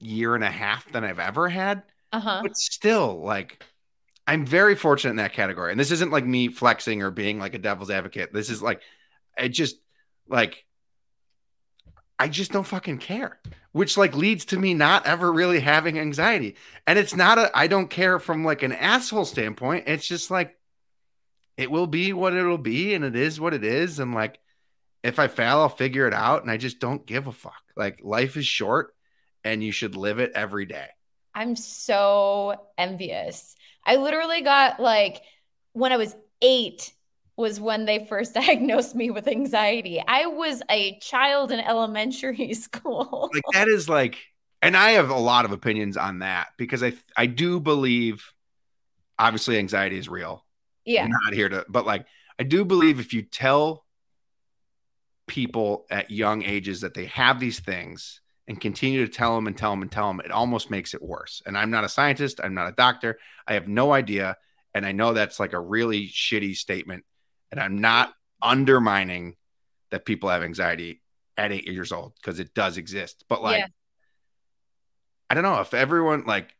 year and a half than I've ever had Uh huh. but still like i'm very fortunate in that category and this isn't like me flexing or being like a devil's advocate this is like it just like i just don't fucking care. Which like leads to me not ever really having anxiety. And it's not a i don't care from like an asshole standpoint. It's just like it will be what it'll be and it is what it is. And like if i fail i'll figure it out. And i just don't give a fuck. Like life is short and you should live it every day. I'm so envious. I literally got like when I was eight was when they first diagnosed me with anxiety. I was a child in elementary school. like that is like and i have a lot of opinions on that because i i do believe obviously anxiety is real yeah. i'm not here to but like i do believe if you tell people at young ages that they have these things and continue to tell them and tell them and tell them it almost makes it worse and i'm not a scientist i'm not a doctor i have no idea and i know that's like a really shitty statement and i'm not undermining that people have anxiety at eight years old because it does exist but like Yeah. I don't know if everyone like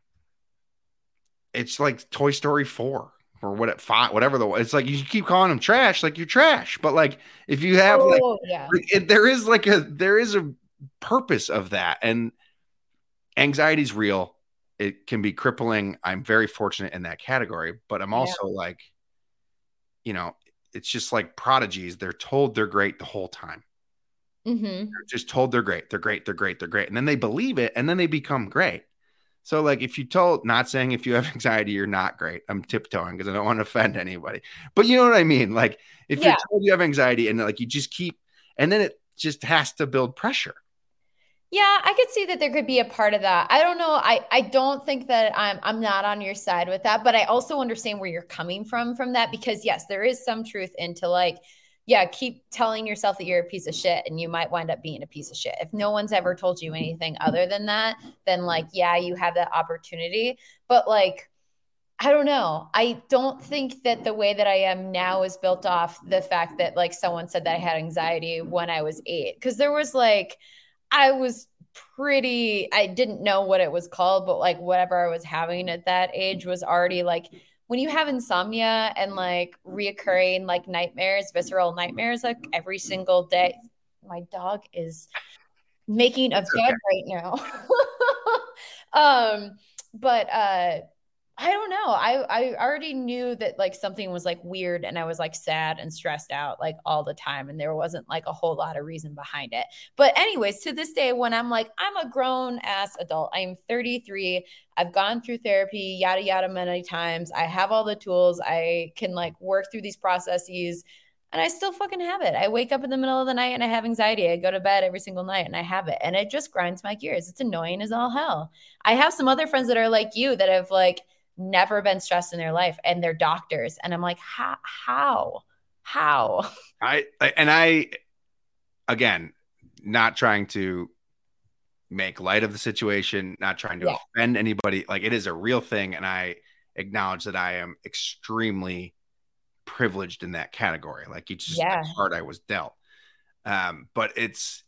it's like Toy Story 4 or what five, whatever the it's like you keep calling them trash, like you're trash. But like if you have like, Oh, yeah. it, there is like a there is a purpose of that. And anxiety is real. It can be crippling. I'm very fortunate in that category, but I'm Yeah. also like, you know, it's just like prodigies. They're told they're great the whole time hmm they're just told they're great, they're great, they're great, they're great, and then they believe it, and then they become great. So, like, if you told, not saying if you have anxiety, you're not great. I'm tiptoeing because I don't want to offend anybody, but you know what I mean. Like, if Yeah. you're told you have anxiety, and like you just keep, and then it just has to build pressure. Yeah, I could see that there could be a part of that. I don't know. I I don't think that I'm I'm not on your side with that, but I also understand where you're coming from from that because yes, there is some truth into like yeah, keep telling yourself that you're a piece of shit and you might wind up being a piece of shit. If no one's ever told you anything other than that, then like yeah, you have that opportunity, but like I don't know. I don't think that the way that I am now is built off the fact that like someone said that I had anxiety when I was 8 cuz there was like I was pretty I didn't know what it was called, but like whatever I was having at that age was already like when you have insomnia and like reoccurring like nightmares, visceral nightmares, like every single day. My dog is making a bed okay. right now. um, but uh I don't know. I I already knew that like something was like weird and I was like sad and stressed out like all the time and there wasn't like a whole lot of reason behind it. But anyways, to this day when I'm like I'm a grown ass adult. I'm 33. I've gone through therapy yada yada many times. I have all the tools. I can like work through these processes and I still fucking have it. I wake up in the middle of the night and I have anxiety. I go to bed every single night and I have it. And it just grinds my gears. It's annoying as all hell. I have some other friends that are like you that have like never been stressed in their life and they're doctors. And i'm like how how? How? I, and i again not trying to make light of the situation not trying to yeah. offend anybody. Like it is a real thing and i acknowledge that i am extremely privileged in that category. Like it's just yeah. hard i was dealt. Um but it's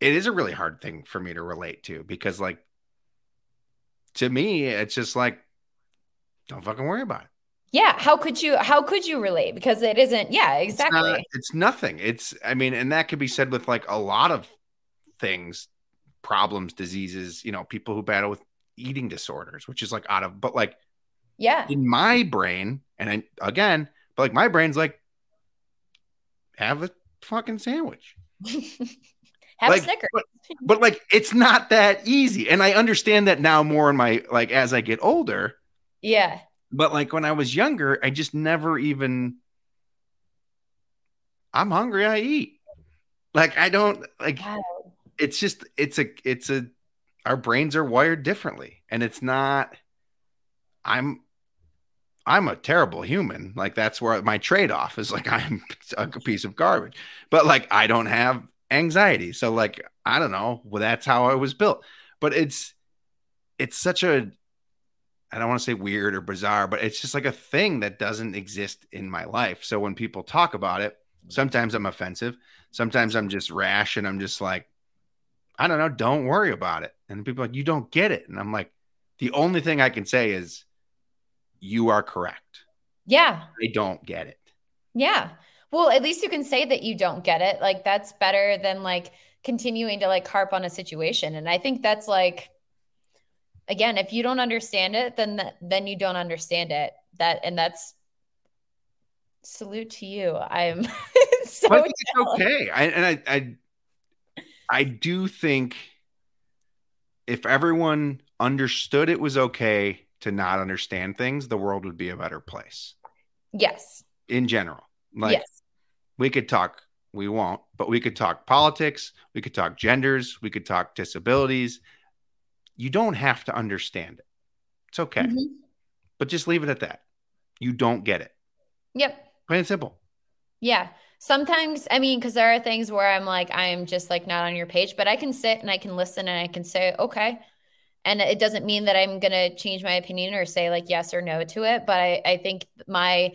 it is a really hard thing for me to relate to because like to me it's just like don't fucking worry about it. Yeah, how could you how could you relate because it isn't yeah, exactly. It's, not, it's nothing. It's I mean and that could be said with like a lot of things, problems, diseases, you know, people who battle with eating disorders, which is like out of but like yeah. In my brain and I, again, but like my brain's like have a fucking sandwich. have like, a Snickers. but, but like it's not that easy. And I understand that now more in my like as I get older yeah. But like when I was younger, I just never even I'm hungry, I eat. Like I don't like wow. it's just it's a it's a our brains are wired differently and it's not I'm I'm a terrible human. Like that's where my trade-off is like I'm a piece of garbage. But like I don't have anxiety. So like I don't know, well that's how I was built. But it's it's such a I don't want to say weird or bizarre, but it's just like a thing that doesn't exist in my life. So when people talk about it, sometimes I'm offensive. Sometimes I'm just rash and I'm just like, I don't know, don't worry about it. And people like, you don't get it. And I'm like, the only thing I can say is you are correct. Yeah. I don't get it. Yeah. Well, at least you can say that you don't get it. Like that's better than like continuing to like harp on a situation. And I think that's like again, if you don't understand it, then that, then you don't understand it. That and that's salute to you. I'm so I it's okay. I, and I, I I do think if everyone understood it was okay to not understand things, the world would be a better place. Yes. In general. Like yes. we could talk, we won't, but we could talk politics, we could talk genders, we could talk disabilities, you don't have to understand it. It's okay. Mm-hmm. But just leave it at that. You don't get it. Yep. Plain and simple. Yeah. Sometimes, I mean, because there are things where I'm like, I am just like not on your page, but I can sit and I can listen and I can say, okay. And it doesn't mean that I'm going to change my opinion or say like yes or no to it. But I, I think my,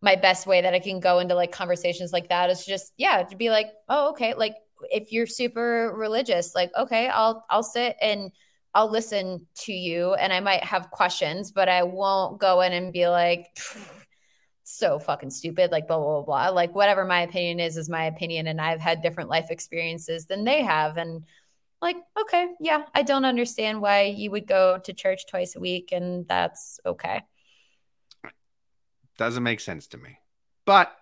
my best way that I can go into like conversations like that is just, yeah, to be like, oh, okay. Like if you're super religious, like, okay, I'll, I'll sit and, I'll listen to you and I might have questions, but I won't go in and be like, so fucking stupid, like blah, blah, blah, blah. Like whatever my opinion is, is my opinion. And I've had different life experiences than they have. And like, okay, yeah, I don't understand why you would go to church twice a week and that's okay. Doesn't make sense to me, but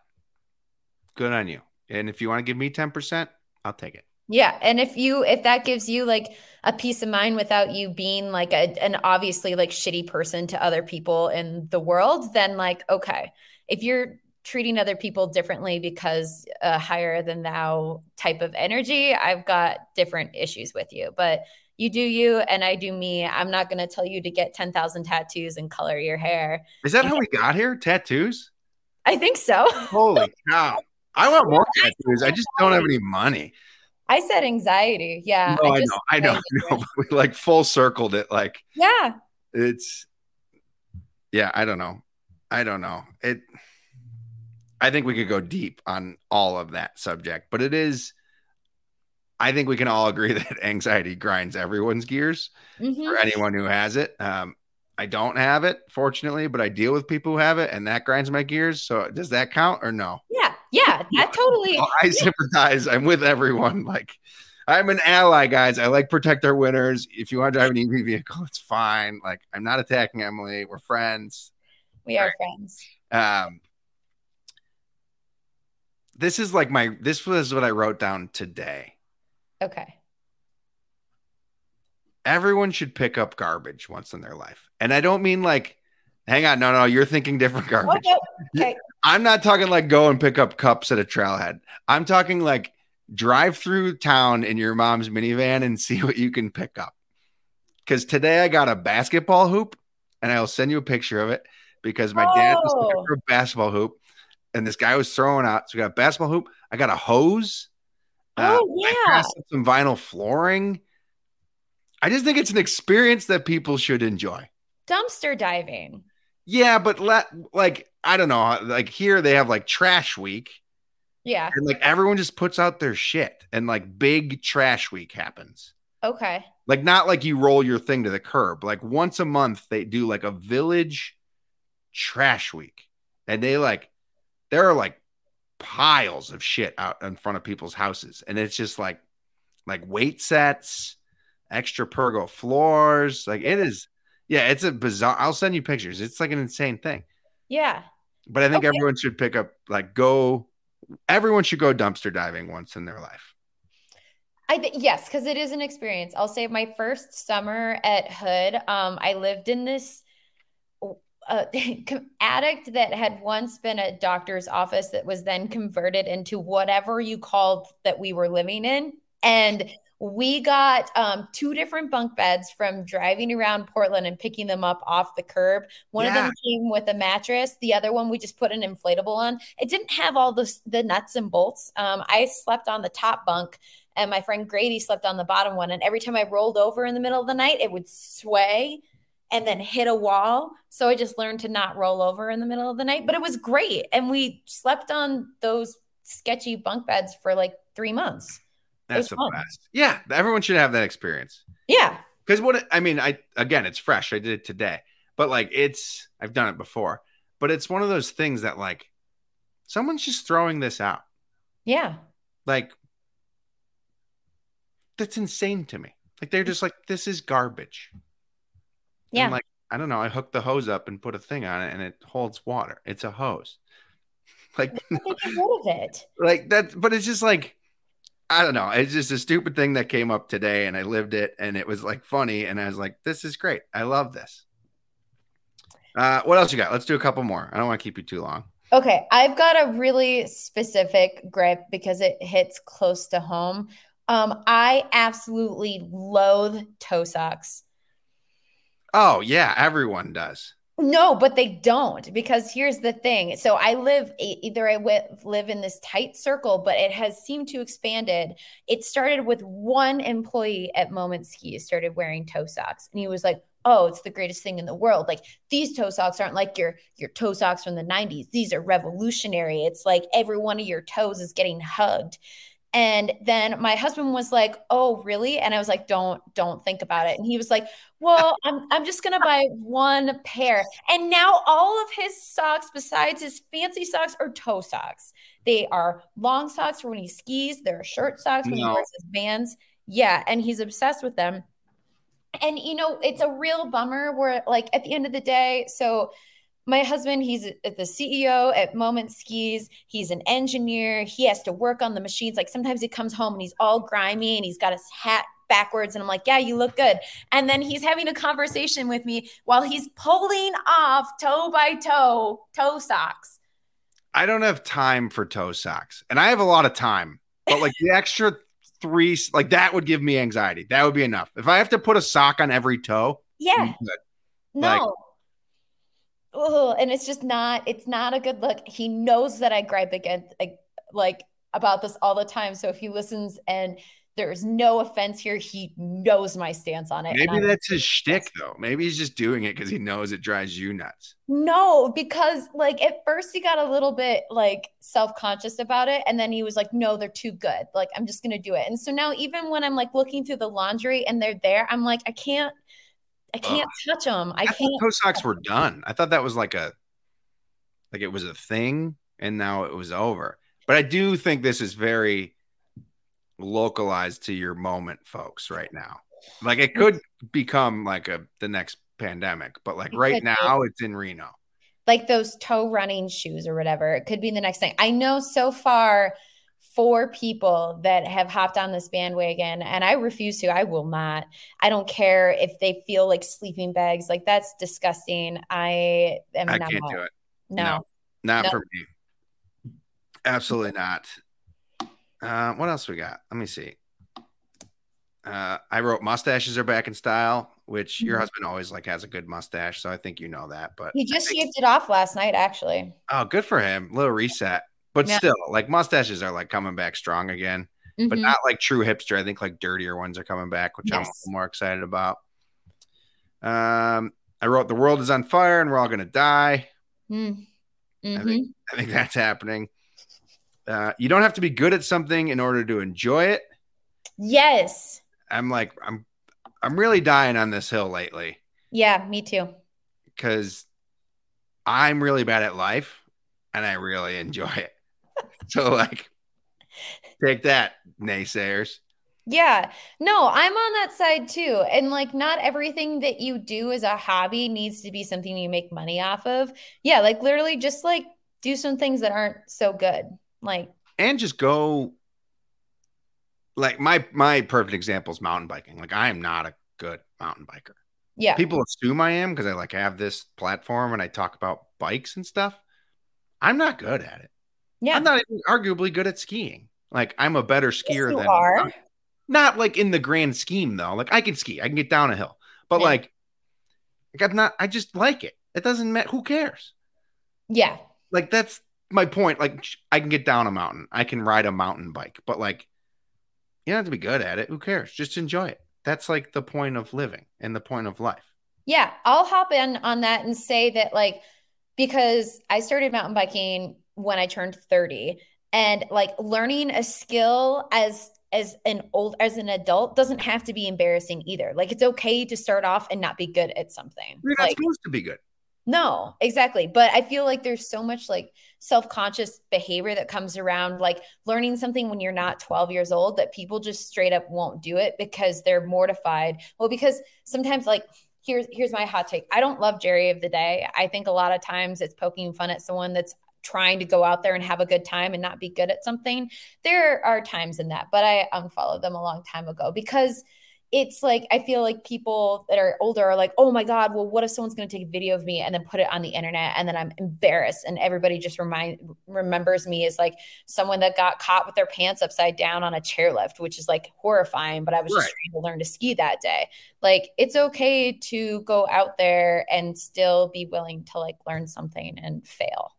good on you. And if you want to give me 10%, I'll take it. Yeah. And if you, if that gives you like a peace of mind without you being like a, an obviously like shitty person to other people in the world, then like, okay. If you're treating other people differently because a higher than thou type of energy, I've got different issues with you. But you do you and I do me. I'm not going to tell you to get 10,000 tattoos and color your hair. Is that how we got here? Tattoos? I think so. Holy cow. I want more tattoos. I just don't have any money. I said anxiety. Yeah. No, I, I know. I know. I know. We like full circled it. Like, yeah. It's, yeah, I don't know. I don't know. It, I think we could go deep on all of that subject, but it is, I think we can all agree that anxiety grinds everyone's gears Mhm. for anyone who has it. Um, I don't have it, fortunately, but I deal with people who have it, and that grinds my gears. So does that count or no? Yeah, yeah, that totally. I sympathize. I'm with everyone. Like, I'm an ally, guys. I like protect our winters. If you want to drive an EV vehicle, it's fine. Like, I'm not attacking Emily. We're friends. We are friends. Um, this is like my. This was what I wrote down today. Okay. Everyone should pick up garbage once in their life, and I don't mean like. Hang on, no, no, you're thinking different garbage. Okay. okay. I'm not talking like go and pick up cups at a trailhead. I'm talking like drive through town in your mom's minivan and see what you can pick up. Because today I got a basketball hoop, and I'll send you a picture of it because my dad was looking Oh. for a basketball hoop, and this guy was throwing out. So we got a basketball hoop. I got a hose. Uh, Oh I yeah. some vinyl flooring. I just think it's an experience that people should enjoy. Dumpster diving. Yeah, but let like I don't know, like here they have like trash week. Yeah. and like everyone just puts out their shit and like big trash week happens Okay. like not like you roll your thing to the curb like once a month they do like a village trash week and they like there are like piles of shit out in front of people's houses and it's just like like weight sets extra pergo floors like it is yeah it's a bizarre i'll send you pictures it's like an insane thing Yeah. but i think Okay. everyone should pick up like go everyone should go dumpster diving once in their life I think yes, because it is an experience. I'll say my first summer at Hood, um, I lived in this uh, attic that had once been a doctor's office that was then converted into whatever you called that we were living in, and we got um, two different bunk beds from driving around Portland and picking them up off the curb. One of them came with a mattress. The other one we just put an inflatable on. It didn't have all the the nuts and bolts. Um, I slept on the top bunk and my friend Grady slept on the bottom one. And every time I rolled over in the middle of the night, it would sway and then hit a wall. So I just learned to not roll over in the middle of the night. But it was great. And we slept on those sketchy bunk beds for like three months. That's the fun. best yeah everyone should have that experience Yeah. because what i mean i again it's fresh i did it today but like it's i've done it before but it's one of those things that like someone's just throwing this out Yeah. like that's insane to me like they're just like this is garbage Yeah. And like i don't know i hooked the hose up and put a thing on it and it holds water it's a hose like Get rid of it. like that but it's just like i don't know it's just a stupid thing that came up today and i lived it and it was like funny and i was like this is great i love this uh what else you got let's do a couple more i don't want to keep you too long Okay, I've got a really specific grip because it hits close to home. Um, I absolutely loathe toe socks. oh yeah everyone does No, but they don't because here's the thing. So I live either I live in this tight circle, but it has seemed to expanded. It started with one employee at Moment Ski started wearing toe socks, and he was like, "Oh, it's the greatest thing in the world. Like these toe socks aren't like your your toe socks from the '90s. These are revolutionary. It's like every one of your toes is getting hugged." And then my husband was like, "Oh, really?" And I was like, "Don't don't think about it." And he was like, "Well, I'm I'm just going to buy one pair." And now all of his socks besides his fancy socks are toe socks. They are long socks for when he skis, they're shirt socks when he No. wears his bands. Yeah, and he's obsessed with them. And you know, it's a real bummer where like at the end of the day, so my husband, he's the CEO at Moment Skis. He's an engineer. He has to work on the machines. Like sometimes he comes home and he's all grimy and he's got his hat backwards. And I'm like, yeah, you look good. And then he's having a conversation with me while he's pulling off toe by toe toe socks. i don't have time for toe socks and i have a lot of time but like the extra three like that would give me anxiety that would be enough if i have to put a sock on every toe Yeah, no. Oh, and it's just not, it's not a good look. He knows that I gripe against like, like about this all the time. So if he listens and there's no offense here. He knows my stance on it. Maybe that's his shtick, though. Maybe he's just doing it because he knows it drives you nuts. No, because like at first he got a little bit like self conscious about it. And then he was like, no, they're too good. Like, I'm just going to do it. And so now, even when I'm like looking through the laundry and they're there, I'm like, I can't, I can't touch them. I, I can't. Toe socks were done. I thought that was like a, like it was a thing and now it was over. But I do think this is very localized to your moment, folks, right now. Like it could become like a the next pandemic, but like right now it's in Reno. Like those toe running shoes or whatever. It could be the next thing. I know so far four people that have hopped on this bandwagon and I refuse to. I will not. I don't care if they feel like sleeping bags. Like that's disgusting. I am I not. can't do it. No. no not no. for me. Absolutely not. Uh, what else we got? Let me see. Uh, I wrote mustaches are back in style, which your mm-hmm. husband always like has a good mustache, so I think you know that. But he just shaved it off last night, actually. Oh, good for him! Little reset, but yeah. still, like mustaches are like coming back strong again, mm-hmm. but not like true hipster. I think like dirtier ones are coming back, which yes. I'm more excited about. Um, I wrote the world is on fire and we're all gonna die. Mm. Mm-hmm. I think I think that's happening. Uh, you don't have to be good at something in order to enjoy it. Yes. I'm like I'm I'm really dying on this hill lately. Yeah, me too. Cuz I'm really bad at life and I really enjoy it. so like take that naysayers. Yeah. No, I'm on that side too. And like not everything that you do as a hobby needs to be something you make money off of. Yeah, like literally just like do some things that aren't so good. Like and just go like my my perfect example is mountain biking. Like I am not a good mountain biker. Yeah. People assume I am because I like have this platform and I talk about bikes and stuff. I'm not good at it. Yeah. I'm not even arguably good at skiing. Like I'm a better skier yes, than are. Not like in the grand scheme though. Like I can ski, I can get down a hill, but yeah. like, like I'm not. I just like it. It doesn't matter. Who cares? Yeah. Like that's my point. Like I can get down a mountain, I can ride a mountain bike, but like you don't have to be good at it. Who cares? Just enjoy it. That's like the point of living and the point of life. Yeah, I'll hop in on that and say that like because I started mountain biking when I turned 30 and like learning a skill as as an old as an adult doesn't have to be embarrassing either. Like it's okay to start off and not be good at something. You're not like, supposed to be good. No, exactly. But I feel like there's so much like self conscious behavior that comes around like learning something when you're not 12 years old that people just straight up won't do it because they're mortified. Well, because sometimes, like, here's here's my hot take. I don't love Jerry of the day. I think a lot of times it's poking fun at someone that's trying to go out there and have a good time and not be good at something. There are times in that, but I unfollowed them a long time ago because it's like I feel like people that are older are like, oh my God, well, what if someone's going to take a video of me and then put it on the internet and then I'm embarrassed and everybody just remind remembers me as like someone that got caught with their pants upside down on a chairlift, which is like horrifying. But I was right. just trying to learn to ski that day. Like it's okay to go out there and still be willing to like learn something and fail.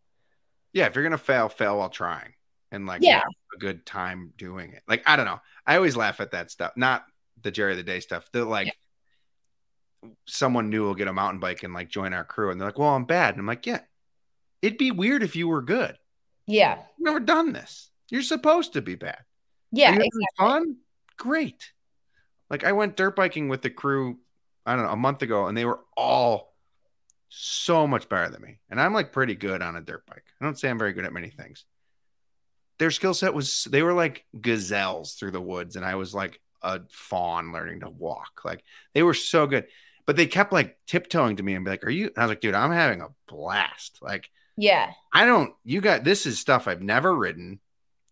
Yeah, if you're gonna fail, fail while trying and like yeah. a good time doing it. Like I don't know. I always laugh at that stuff. Not the Jerry of the Day stuff. They're like, yeah. someone new will get a mountain bike and like join our crew, and they're like, "Well, I'm bad," and I'm like, "Yeah, it'd be weird if you were good." Yeah, You've never done this. You're supposed to be bad. Yeah, exactly. fun. Great. Like I went dirt biking with the crew. I don't know a month ago, and they were all so much better than me. And I'm like pretty good on a dirt bike. I don't say I'm very good at many things. Their skill set was they were like gazelles through the woods, and I was like a fawn learning to walk. Like they were so good, but they kept like tiptoeing to me and be like, "Are you?" And I was like, "Dude, I'm having a blast." Like, yeah, I don't. You got this is stuff I've never ridden.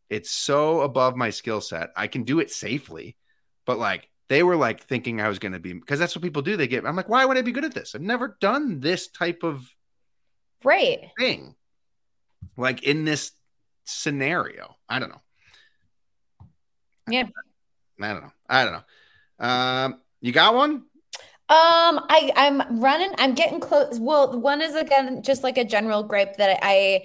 It's so above my skill set. I can do it safely, but like they were like thinking I was going to be because that's what people do. They get. I'm like, why would I be good at this? I've never done this type of right thing. Like in this scenario, I don't know. Yeah. I don't know. I don't know. Um, you got one? Um, I I'm running. I'm getting close. Well, one is again just like a general gripe that I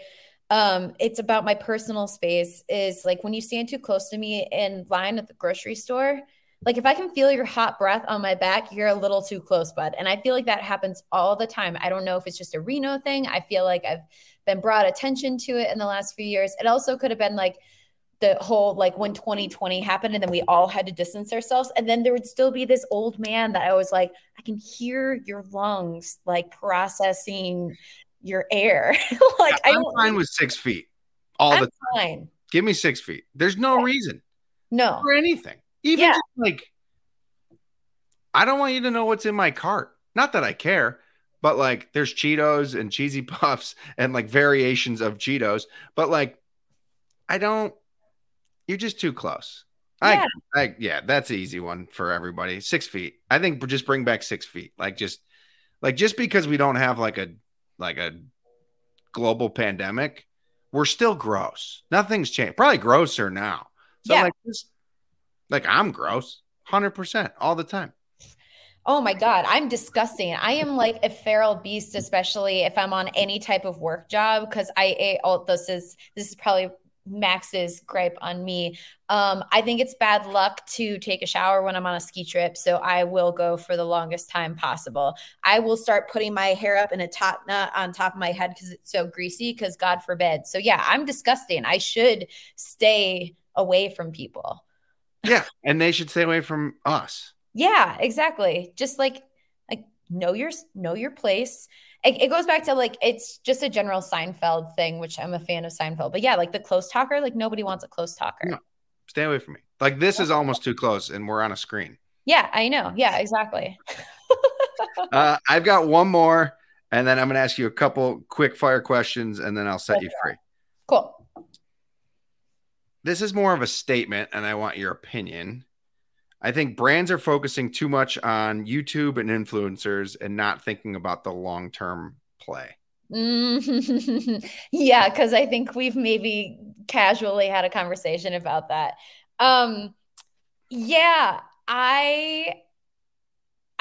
um, it's about my personal space. Is like when you stand too close to me in line at the grocery store. Like if I can feel your hot breath on my back, you're a little too close, bud. And I feel like that happens all the time. I don't know if it's just a Reno thing. I feel like I've been brought attention to it in the last few years. It also could have been like the whole like when 2020 happened and then we all had to distance ourselves and then there would still be this old man that I was like I can hear your lungs like processing your air like yeah, I'm fine with 6 feet all I'm the time fine. give me 6 feet there's no reason no for anything even yeah. like I don't want you to know what's in my cart not that I care but like there's Cheetos and cheesy puffs and like variations of Cheetos but like I don't you're just too close. Yeah. I, I, yeah, that's an easy one for everybody. Six feet. I think just bring back six feet. Like just, like just because we don't have like a, like a global pandemic, we're still gross. Nothing's changed. Probably grosser now. So yeah. like, just like I'm gross, hundred percent all the time. Oh my God, I'm disgusting. I am like a feral beast, especially if I'm on any type of work job. Cause I ate all this is this is probably Max's gripe on me. Um, I think it's bad luck to take a shower when I'm on a ski trip, so I will go for the longest time possible. I will start putting my hair up in a top knot on top of my head because it's so greasy. Because God forbid. So yeah, I'm disgusting. I should stay away from people. Yeah, and they should stay away from us. yeah, exactly. Just like like know your know your place it, it, goes back to like it's just a general Seinfeld thing, which I'm a fan of Seinfeld. But yeah, like the close talker, like nobody wants a close talker. No, stay away from me. Like this is almost too close, and we're on a screen. Yeah, I know. Yeah, exactly. uh, I've got one more, and then I'm going to ask you a couple quick fire questions, and then I'll set okay. you free. Cool. This is more of a statement, and I want your opinion. I think brands are focusing too much on YouTube and influencers and not thinking about the long term play. Mm-hmm. yeah, because I think we've maybe casually had a conversation about that. Um, yeah, I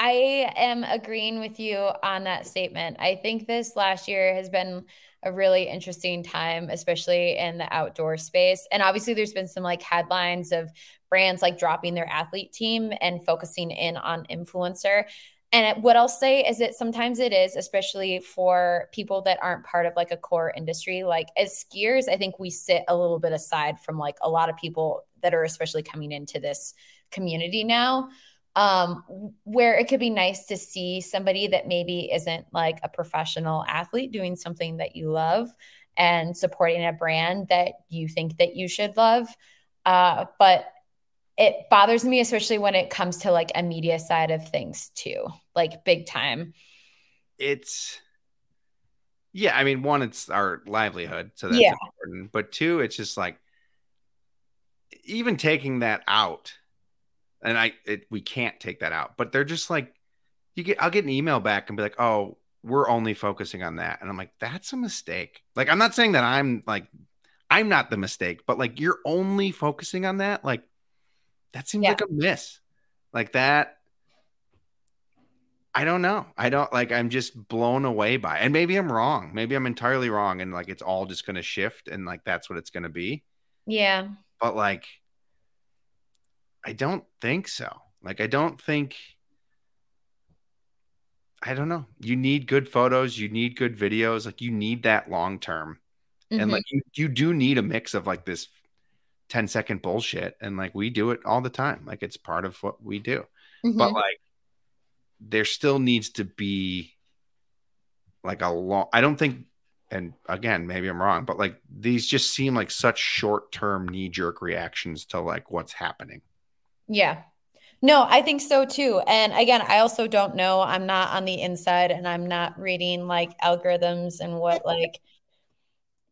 I am agreeing with you on that statement. I think this last year has been a really interesting time, especially in the outdoor space. And obviously, there's been some like headlines of brands like dropping their athlete team and focusing in on influencer. And what I'll say is that sometimes it is, especially for people that aren't part of like a core industry. Like as skiers, I think we sit a little bit aside from like a lot of people that are especially coming into this community now. Um, where it could be nice to see somebody that maybe isn't like a professional athlete doing something that you love and supporting a brand that you think that you should love. Uh, but it bothers me especially when it comes to like a media side of things too like big time it's yeah i mean one it's our livelihood so that's yeah. important but two it's just like even taking that out and i it, we can't take that out but they're just like you get i'll get an email back and be like oh we're only focusing on that and i'm like that's a mistake like i'm not saying that i'm like i'm not the mistake but like you're only focusing on that like that seems yeah. like a miss. Like that. I don't know. I don't like I'm just blown away by it. And maybe I'm wrong. Maybe I'm entirely wrong and like it's all just gonna shift and like that's what it's gonna be. Yeah. But like I don't think so. Like I don't think I don't know. You need good photos, you need good videos, like you need that long term. Mm-hmm. And like you, you do need a mix of like this 10 second bullshit and like we do it all the time like it's part of what we do mm-hmm. but like there still needs to be like a long i don't think and again maybe i'm wrong but like these just seem like such short term knee jerk reactions to like what's happening yeah no, I think so too. And again, I also don't know. I'm not on the inside and I'm not reading like algorithms and what like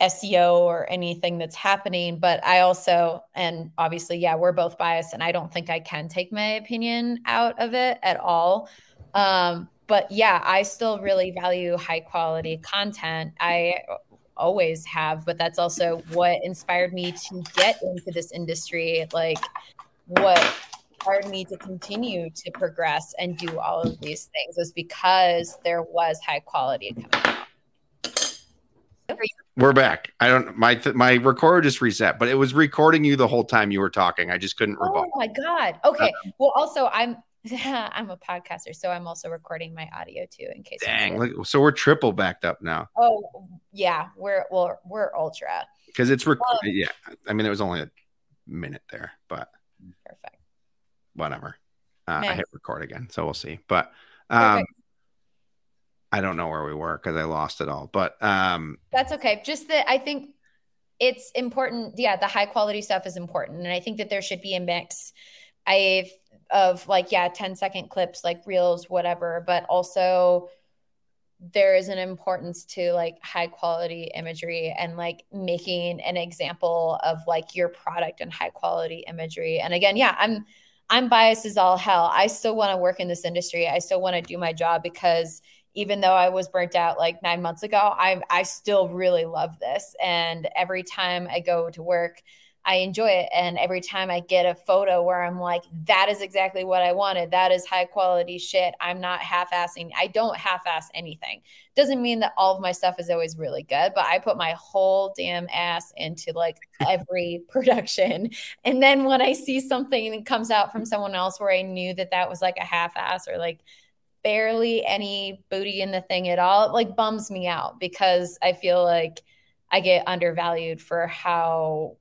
SEO or anything that's happening. But I also, and obviously, yeah, we're both biased, and I don't think I can take my opinion out of it at all. Um, but yeah, I still really value high quality content. I always have, but that's also what inspired me to get into this industry. Like, what inspired me to continue to progress and do all of these things was because there was high quality coming out. We're back. I don't my th- my recorder just reset, but it was recording you the whole time you were talking. I just couldn't Oh my god. Okay. Well, also I'm I'm a podcaster, so I'm also recording my audio too in case. Dang, look, so we're triple backed up now Oh yeah, we're we're we're ultra because it's rec- Well- yeah. I mean, it was only a minute there, but. Whatever. Uh, I hit record again, so we'll see. But um, I don't know where we were because I lost it all. But um, That's okay. Just that I think it's important. Yeah, the high quality stuff is important. And I think that there should be a mix I of like, yeah, 10 second clips, like reels, whatever, but also there is an importance to like high quality imagery and like making an example of like your product and high quality imagery. And again, yeah, I'm I'm biased as all hell. I still want to work in this industry. I still want to do my job because even though I was burnt out like nine months ago, I I still really love this. And every time I go to work, I enjoy it. And every time I get a photo where I'm like, that is exactly what I wanted. That is high quality shit. I'm not half assing. I don't half ass anything. Doesn't mean that all of my stuff is always really good, but I put my whole damn ass into like every production. And then when I see something that comes out from someone else where I knew that that was like a half ass or like barely any booty in the thing at all, it like bums me out because I feel like I get undervalued for how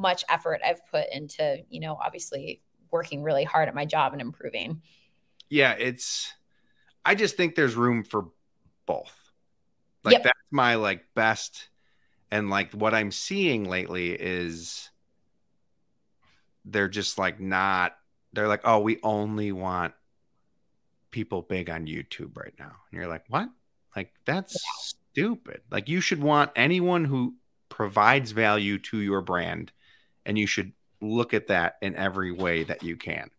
much effort I've put into, you know, obviously working really hard at my job and improving. yeah, it's. I just think there's room for both. Like Yep. that's my like best, and like what I'm seeing lately is they're just like not. They're like, oh, we only want people big on YouTube right now, and you're like, what? Like that's stupid. Like you should want anyone who provides value to your brand, and you should look at that in every way that you can.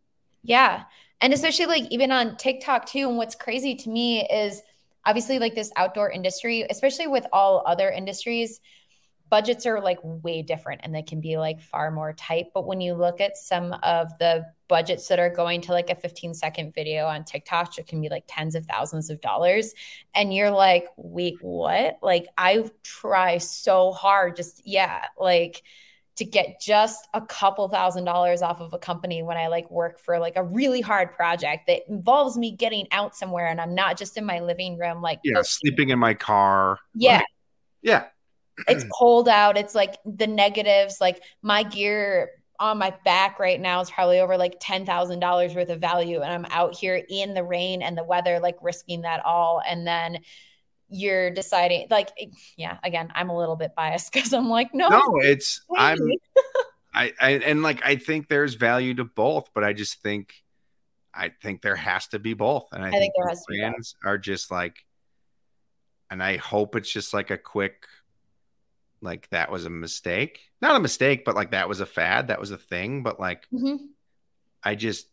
Yeah. And especially like even on TikTok too. And what's crazy to me is obviously like this outdoor industry, especially with all other industries, budgets are like way different and they can be like far more tight. But when you look at some of the budgets that are going to like a 15 second video on TikTok, it can be like tens of thousands of dollars. And you're like, wait, what? Like I try so hard, just yeah, like to get just a couple thousand dollars off of a company when I like work for like a really hard project that involves me getting out somewhere and I'm not just in my living room like Yeah, sleeping in my car. Yeah. Like, yeah. it's cold out. It's like the negatives, like my gear on my back right now is probably over like $10,000 worth of value. And I'm out here in the rain and the weather, like risking that all. And then you're deciding, like, yeah, again, I'm a little bit biased because I'm like, no, No, it's wait. I'm I, I and like I think there's value to both, but I just think I think there has to be both. And I, think think, there those has to be are just like and I hope it's just like a quick like that was a mistake. Not a mistake, but like that was a fad, that was a thing. But like Mhm. I just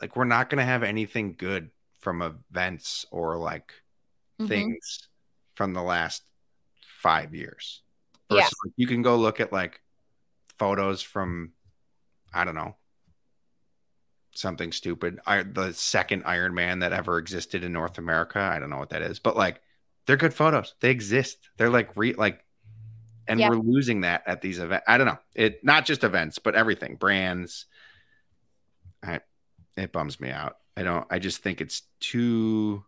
like we're not gonna have anything good from events or like Mhm. things from the last five years. Yeah. Versus, like, you can go look at like photos from, I don't know, something stupid. I, the second Iron Man that ever existed in North America. I don't know what that is, but like they're good photos. They exist. They're like re like, and Yeah. we're losing that at these events. I don't know. It not just events, but everything, brands. I, it bums me out. I don't. I just think it's too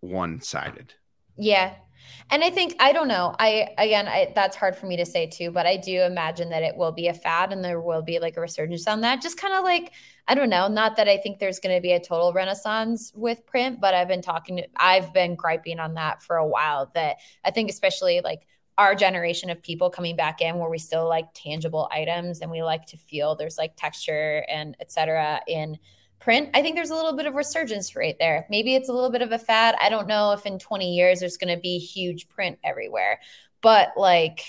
one sided. Yeah. And I think I don't know. I again, I, that's hard for me to say too, but I do imagine that it will be a fad and there will be like a resurgence on that. Just kind of like I don't know. Not that I think there's going to be a total renaissance with print, but I've been talking. I've been griping on that for a while. That I think especially like our generation of people coming back in where we still like tangible items and we like to feel there's like texture and et cetera in print, I think there's a little bit of resurgence right there. Maybe it's a little bit of a fad. I don't know if in 20 years there's going to be huge print everywhere, but like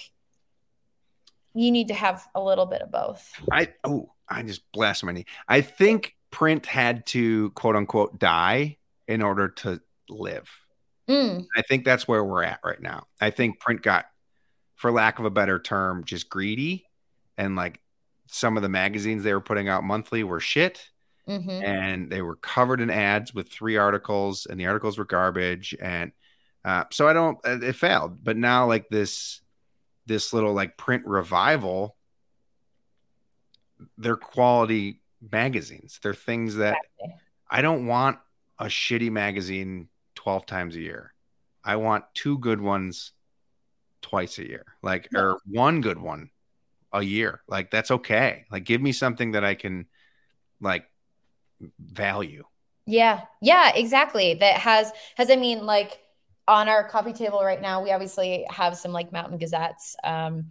you need to have a little bit of both. I oh, I just blasted my knee. I think print had to quote unquote die in order to live. Mm, I think that's where we're at right now. I think print got, for lack of a better term, just greedy, and like some of the magazines they were putting out monthly were shit, mhm. and they were covered in ads with three articles, and the articles were garbage, and Uh, so I don't. uh, It failed, but now like this, this little like print revival. They're quality magazines. They're things that Exactly. I don't want a shitty magazine 12 times a year. I want two good ones twice a year, like, Yeah. or one good one a year. Like, that's okay. Like, give me something that I can, like, value. Yeah. Yeah, exactly. That has has I mean like on our coffee table right now, we obviously have some like Mountain Gazettes, um,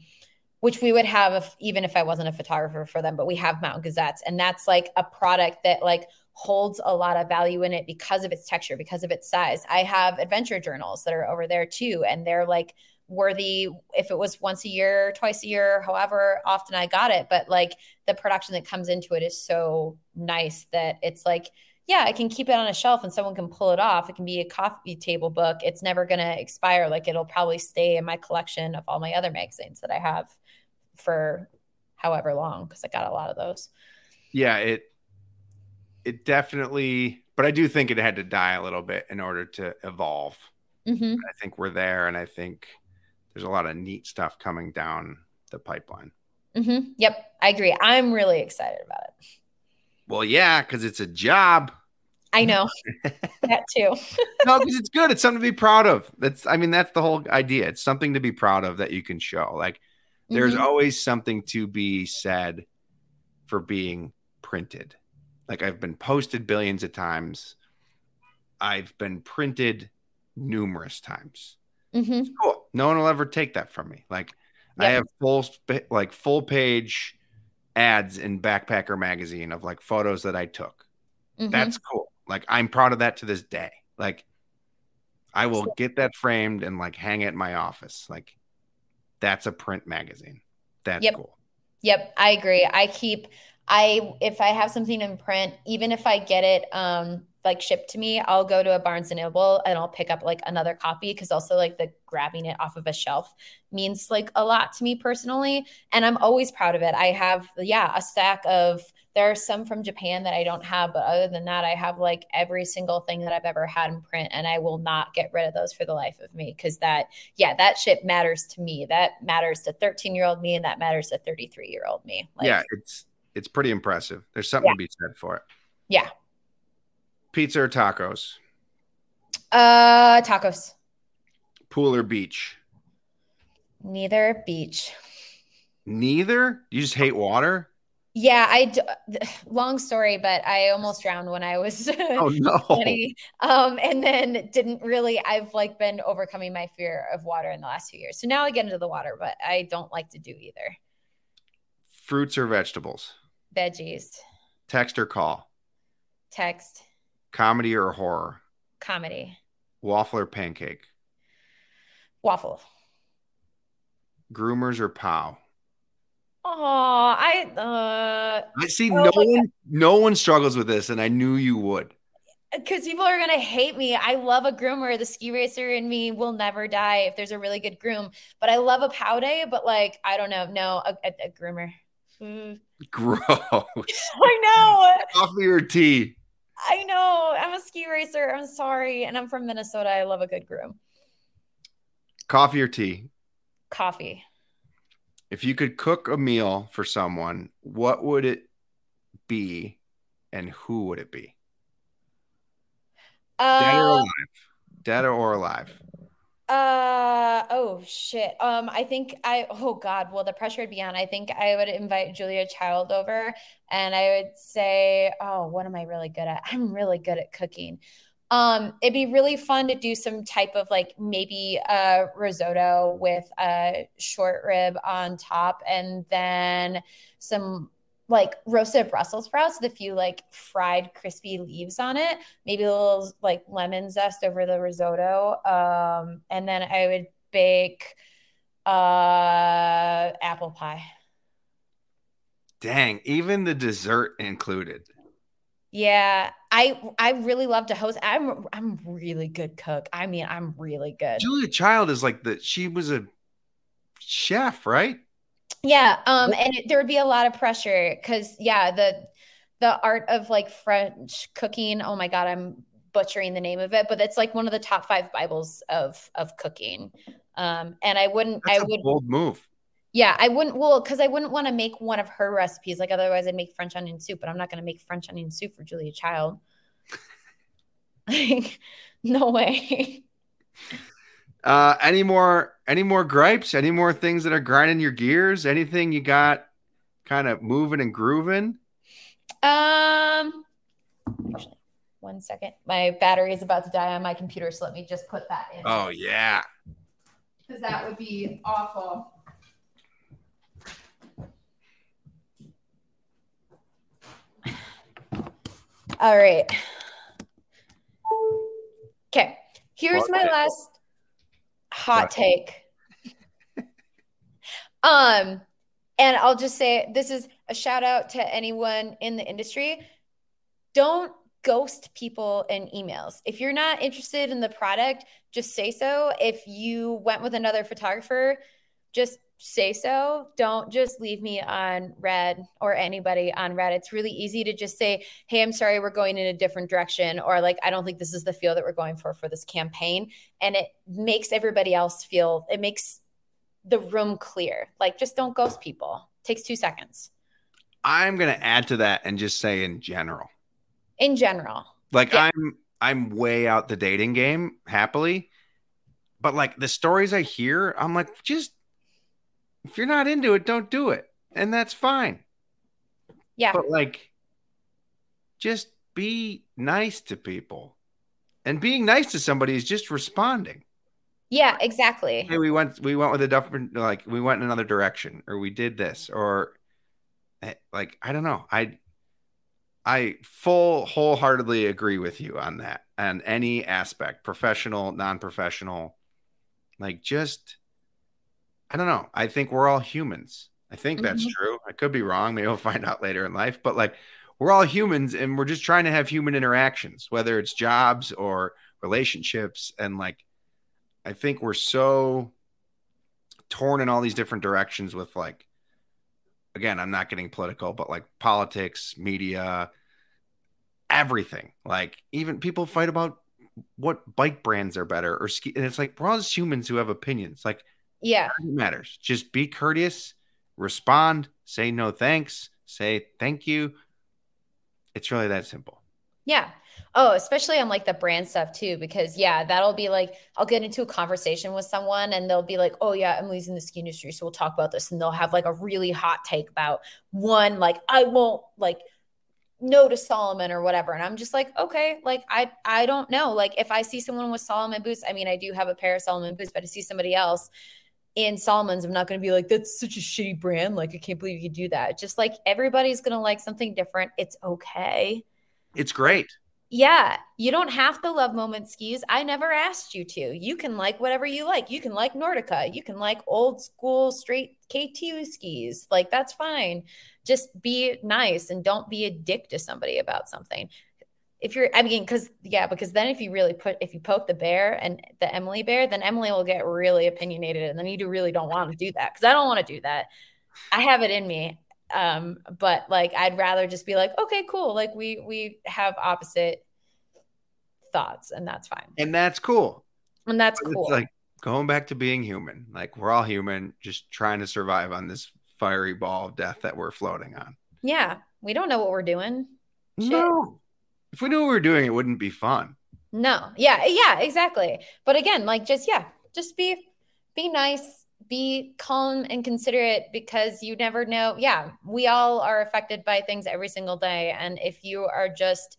which we would have if, even if I wasn't a photographer for them, but we have Mountain Gazettes. And that's like a product that like holds a lot of value in it because of its texture, because of its size. I have adventure journals that are over there too. And they're like worthy if it was once a year, twice a year, however often I got it. But like the production that comes into it is so nice that it's like, yeah, I can keep it on a shelf and someone can pull it off. It can be a coffee table book. It's never going to expire. Like it'll probably stay in my collection of all my other magazines that I have for however long because I got a lot of those. Yeah, it, it definitely, but I do think it had to die a little bit in order to evolve. Mm-hmm. I think we're there, and I think there's a lot of neat stuff coming down the pipeline. Mm-hmm. Yep, I agree. I'm really excited about it. Well, yeah, because it's a job. I know that too. no, because it's good. It's something to be proud of. That's, I mean, that's the whole idea. It's something to be proud of that you can show. Like, there's Mhm. always something to be said for being printed. Like, I've been posted billions of times. I've been printed numerous times. Mhm. Cool. No one will ever take that from me. Like, I have full, like, full page ads in Backpacker magazine of like photos that I took. Mhm. That's cool. Like I'm proud of that to this day. Like I will get that framed and like hang it in my office. Like that's a print magazine. That's Yep. cool. Yep, I agree. I keep I if I have something in print, even if I get it um like shipped to me, I'll go to a Barnes and Noble and I'll pick up like another copy because also like the grabbing it off of a shelf means like a lot to me personally, and I'm always proud of it. I have yeah, a stack of there are some from Japan that I don't have, but other than that, I have like every single thing that I've ever had in print, and I will not get rid of those for the life of me because that, yeah, that shit matters to me. That matters to 13 year old me, and that matters to 33 year old me. Like, yeah, it's it's pretty impressive. There's something Yeah. to be said for it. yeah. Pizza or tacos? Uh, tacos. Pool or beach? Neither beach. Neither? You just hate water? Yeah, I. d- Long story, but I almost drowned when I was Oh no. 20. Um, and then didn't really. I've like been overcoming my fear of water in the last few years. So now I get into the water, but I don't like to do either. Fruits or vegetables? Veggies, Text or call? text, Comedy or horror? comedy, Waffle or pancake? waffle. Groomers or pow? Oh, I. Uh, I see Oh no one no one struggles with this, and I knew you would. because people are gonna hate me. I love a groomer. The ski racer in me will never die if there's a really good groom. But I love a pow day. But like, I don't know. No, a, a, a groomer. Mm. Gross. I know. Coffee or tea? I know. I'm a ski racer. I'm sorry, and I'm from Minnesota. I love a good groom. Coffee or tea? Coffee. If you could cook a meal for someone, what would it be and who would it be? Dead or Uh, alive? Dead or alive? Uh oh shit. Um I think I oh god, well the pressure would be on. I think I would invite Julia Child over and I would say, "Oh, what am I really good at? I'm really good at cooking." Um it'd be really fun to do some type of like maybe a risotto with a short rib on top and then some like roasted Brussels sprouts with a few like fried crispy leaves on it maybe a little like lemon zest over the risotto. Um, and then I would bake uh apple pie. Dang, even the dessert included. Yeah, I I really love to host. I'm I'm really good cook. I mean, I'm really good. Julia Child is like the she was a chef, right? Yeah, um, and it, there would be a lot of pressure because yeah, the the art of like French cooking. Oh my God, I'm butchering the name of it, but it's like one of the top five Bibles of of cooking. Um, and I wouldn't, That's I would, bold move. yeah, I wouldn't, well, because I wouldn't want to make one of her recipes. Like otherwise, I'd make French onion soup, but I'm not going to make French onion soup for Julia Child. like, no way. Uh, any more any more gripes? Any more things that are grinding your gears? Anything you got kind of moving and grooving? Um, actually, one second. My battery is about to die on my computer, so let me just put that in. Oh yeah. because that would be awful. All right. Okay. Here's my last hot Hot take. um, and I'll just say this is a shout out to anyone in the industry. Don't ghost people in emails. If you're not interested in the product, just say so. If you went with another photographer, just say so. Don't just leave me on red or anybody on red. It's really easy to just say, "Hey, I'm sorry, we're going in a different direction," or like, "I don't think this is the feel that we're going for for this campaign," and it makes everybody else feel. It makes the room clear. Like, just don't ghost people. takes two seconds. I'm gonna add to that and just say in general. In general, Like Yeah. I'm I'm way out the dating game happily. But like the stories I hear, I'm like, just if you're not into it, don't do it. And that's fine. yeah, But like just be nice to people. And being nice to somebody is just responding. yeah, exactly. Hey, we went we went with a different like we went in another direction or we did this or eh, like I don't know. I I full wholeheartedly agree with you on that on any aspect, professional, non-professional. Like just I don't know. I think we're all humans. I think that's Mhm. true. I could be wrong. Maybe we'll find out later in life, but like we're all humans and we're just trying to have human interactions, whether it's jobs or relationships and like I think we're so torn in all these different directions with like again, I'm not getting political, but like politics, media, everything. Like even people fight about what bike brands are better or ski and it's like we're all just humans who have opinions. Like Yeah, it matters. Just be courteous, respond, say no thanks, say thank you. It's really that simple. Yeah. Oh, especially on like the brand stuff too, because yeah, that'll be like I'll get into a conversation with someone and they'll be like, "Oh yeah, I'm losing the ski industry, so we'll talk about this." And they'll have like a really hot take about one, like I won't like no to Salomon or whatever. And I'm just like, okay, like I I don't know. Like if I see someone with Salomon boots, I mean, I do have a pair of Salomon boots, but I see somebody else in Salomon's, I'm not going to be like, that's such a shitty brand. Like I can't believe you do that. Just like everybody's going to like something different. It's okay. It's great. Yeah, you don't have to love Moment skis. I never asked you to. You can like whatever you like. You can like Nordica. You can like old school straight K2 skis. Like that's fine. Just be nice and don't be a dick to somebody about something. If you're, I mean, because yeah, because then if you really put, if you poke the bear and the Emily bear, then Emily will get really opinionated, and then you do really don't want to do that because I don't want to do that. I have it in me um but like i'd rather just be like okay cool like we we have opposite thoughts and that's fine And that's cool. and that's It's cool like going back to being human. Like we're all human, just trying to survive on this fiery ball of death that we're floating on. yeah we don't know what we're doing Shit. No. If we knew what we were doing, it wouldn't be fun. no. Yeah yeah exactly. But again like just yeah just be be nice be calm and considerate because you never know. Yeah we all are affected by things every single day. And if you are just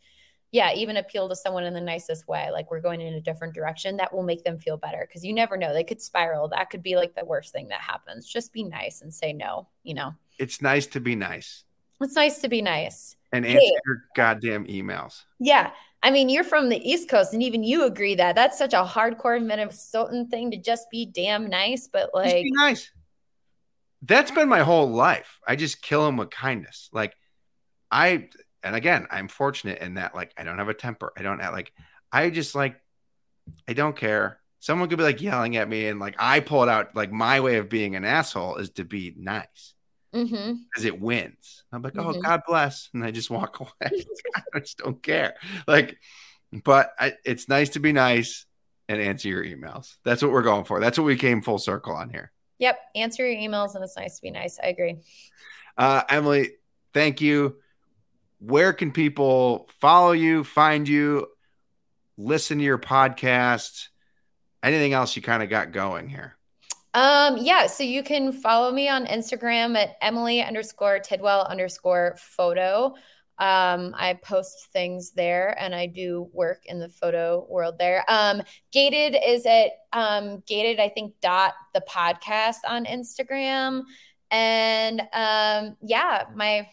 yeah even appeal to someone in the nicest way like we're going in a different direction that will make them feel better because you never know. They could spiral. That could be like the worst thing that happens. Just be nice and say no you know? It's nice to be nice. It's nice to be nice and Hey. answer your goddamn emails. yeah I mean, you're from the East Coast, and even you agree that that's such a hardcore Minnesotan thing to just be damn nice. But Just like, be nice. That's been my whole life. I just kill them with kindness. Like I, and again, I'm fortunate in that like I don't have a temper. I don't have like I just like I don't care. Someone could be like yelling at me, and like I pull it out. Like my way of being an asshole is to be nice because it wins. I'm like, oh Mhm. God bless, and I just walk away. I just don't care. Like but I, it's nice to be nice and answer your emails. That's what we're going for. That's what we came full circle on here. Yep. Answer your emails and it's nice to be nice. I agree. Uh, Emily, thank you. Where can people follow you, find you, listen to your podcast? Anything else you kind of got going here? Um, yeah, so you can follow me on Instagram at Emily underscore Tidwell underscore photo. Um, I post things there and I do work in the photo world there. Um, gated is at um gated, I think, dot the podcast on Instagram. And um, yeah, my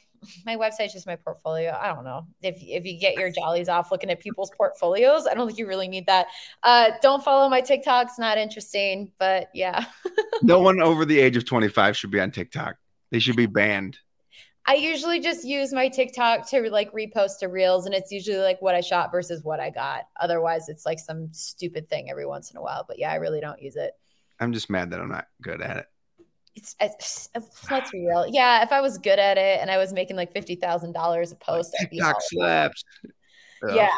my website's just my portfolio. I don't know if if you get your jollies off looking at people's portfolios. I don't think you really need that. Uh, don't follow my TikTok; it's not interesting. But yeah, no one over the age of twenty five should be on TikTok. They should be banned. I usually just use my TikTok to like repost to reels, and it's usually like what I shot versus what I got. Otherwise, it's like some stupid thing every once in a while. But yeah, I really don't use it. I'm just mad that I'm not good at it it's, uh, it's, uh, let's be real. Yeah, if I was good at it and I was making like fifty thousand dollars a post, I'd TikTok slaps. Yeah.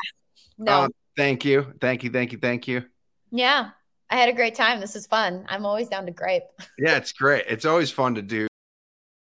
No. Oh, thank you, thank you, thank you, thank you. Yeah, I had a great time. This is fun. I'm always down to gripe. yeah, it's great. It's always fun to do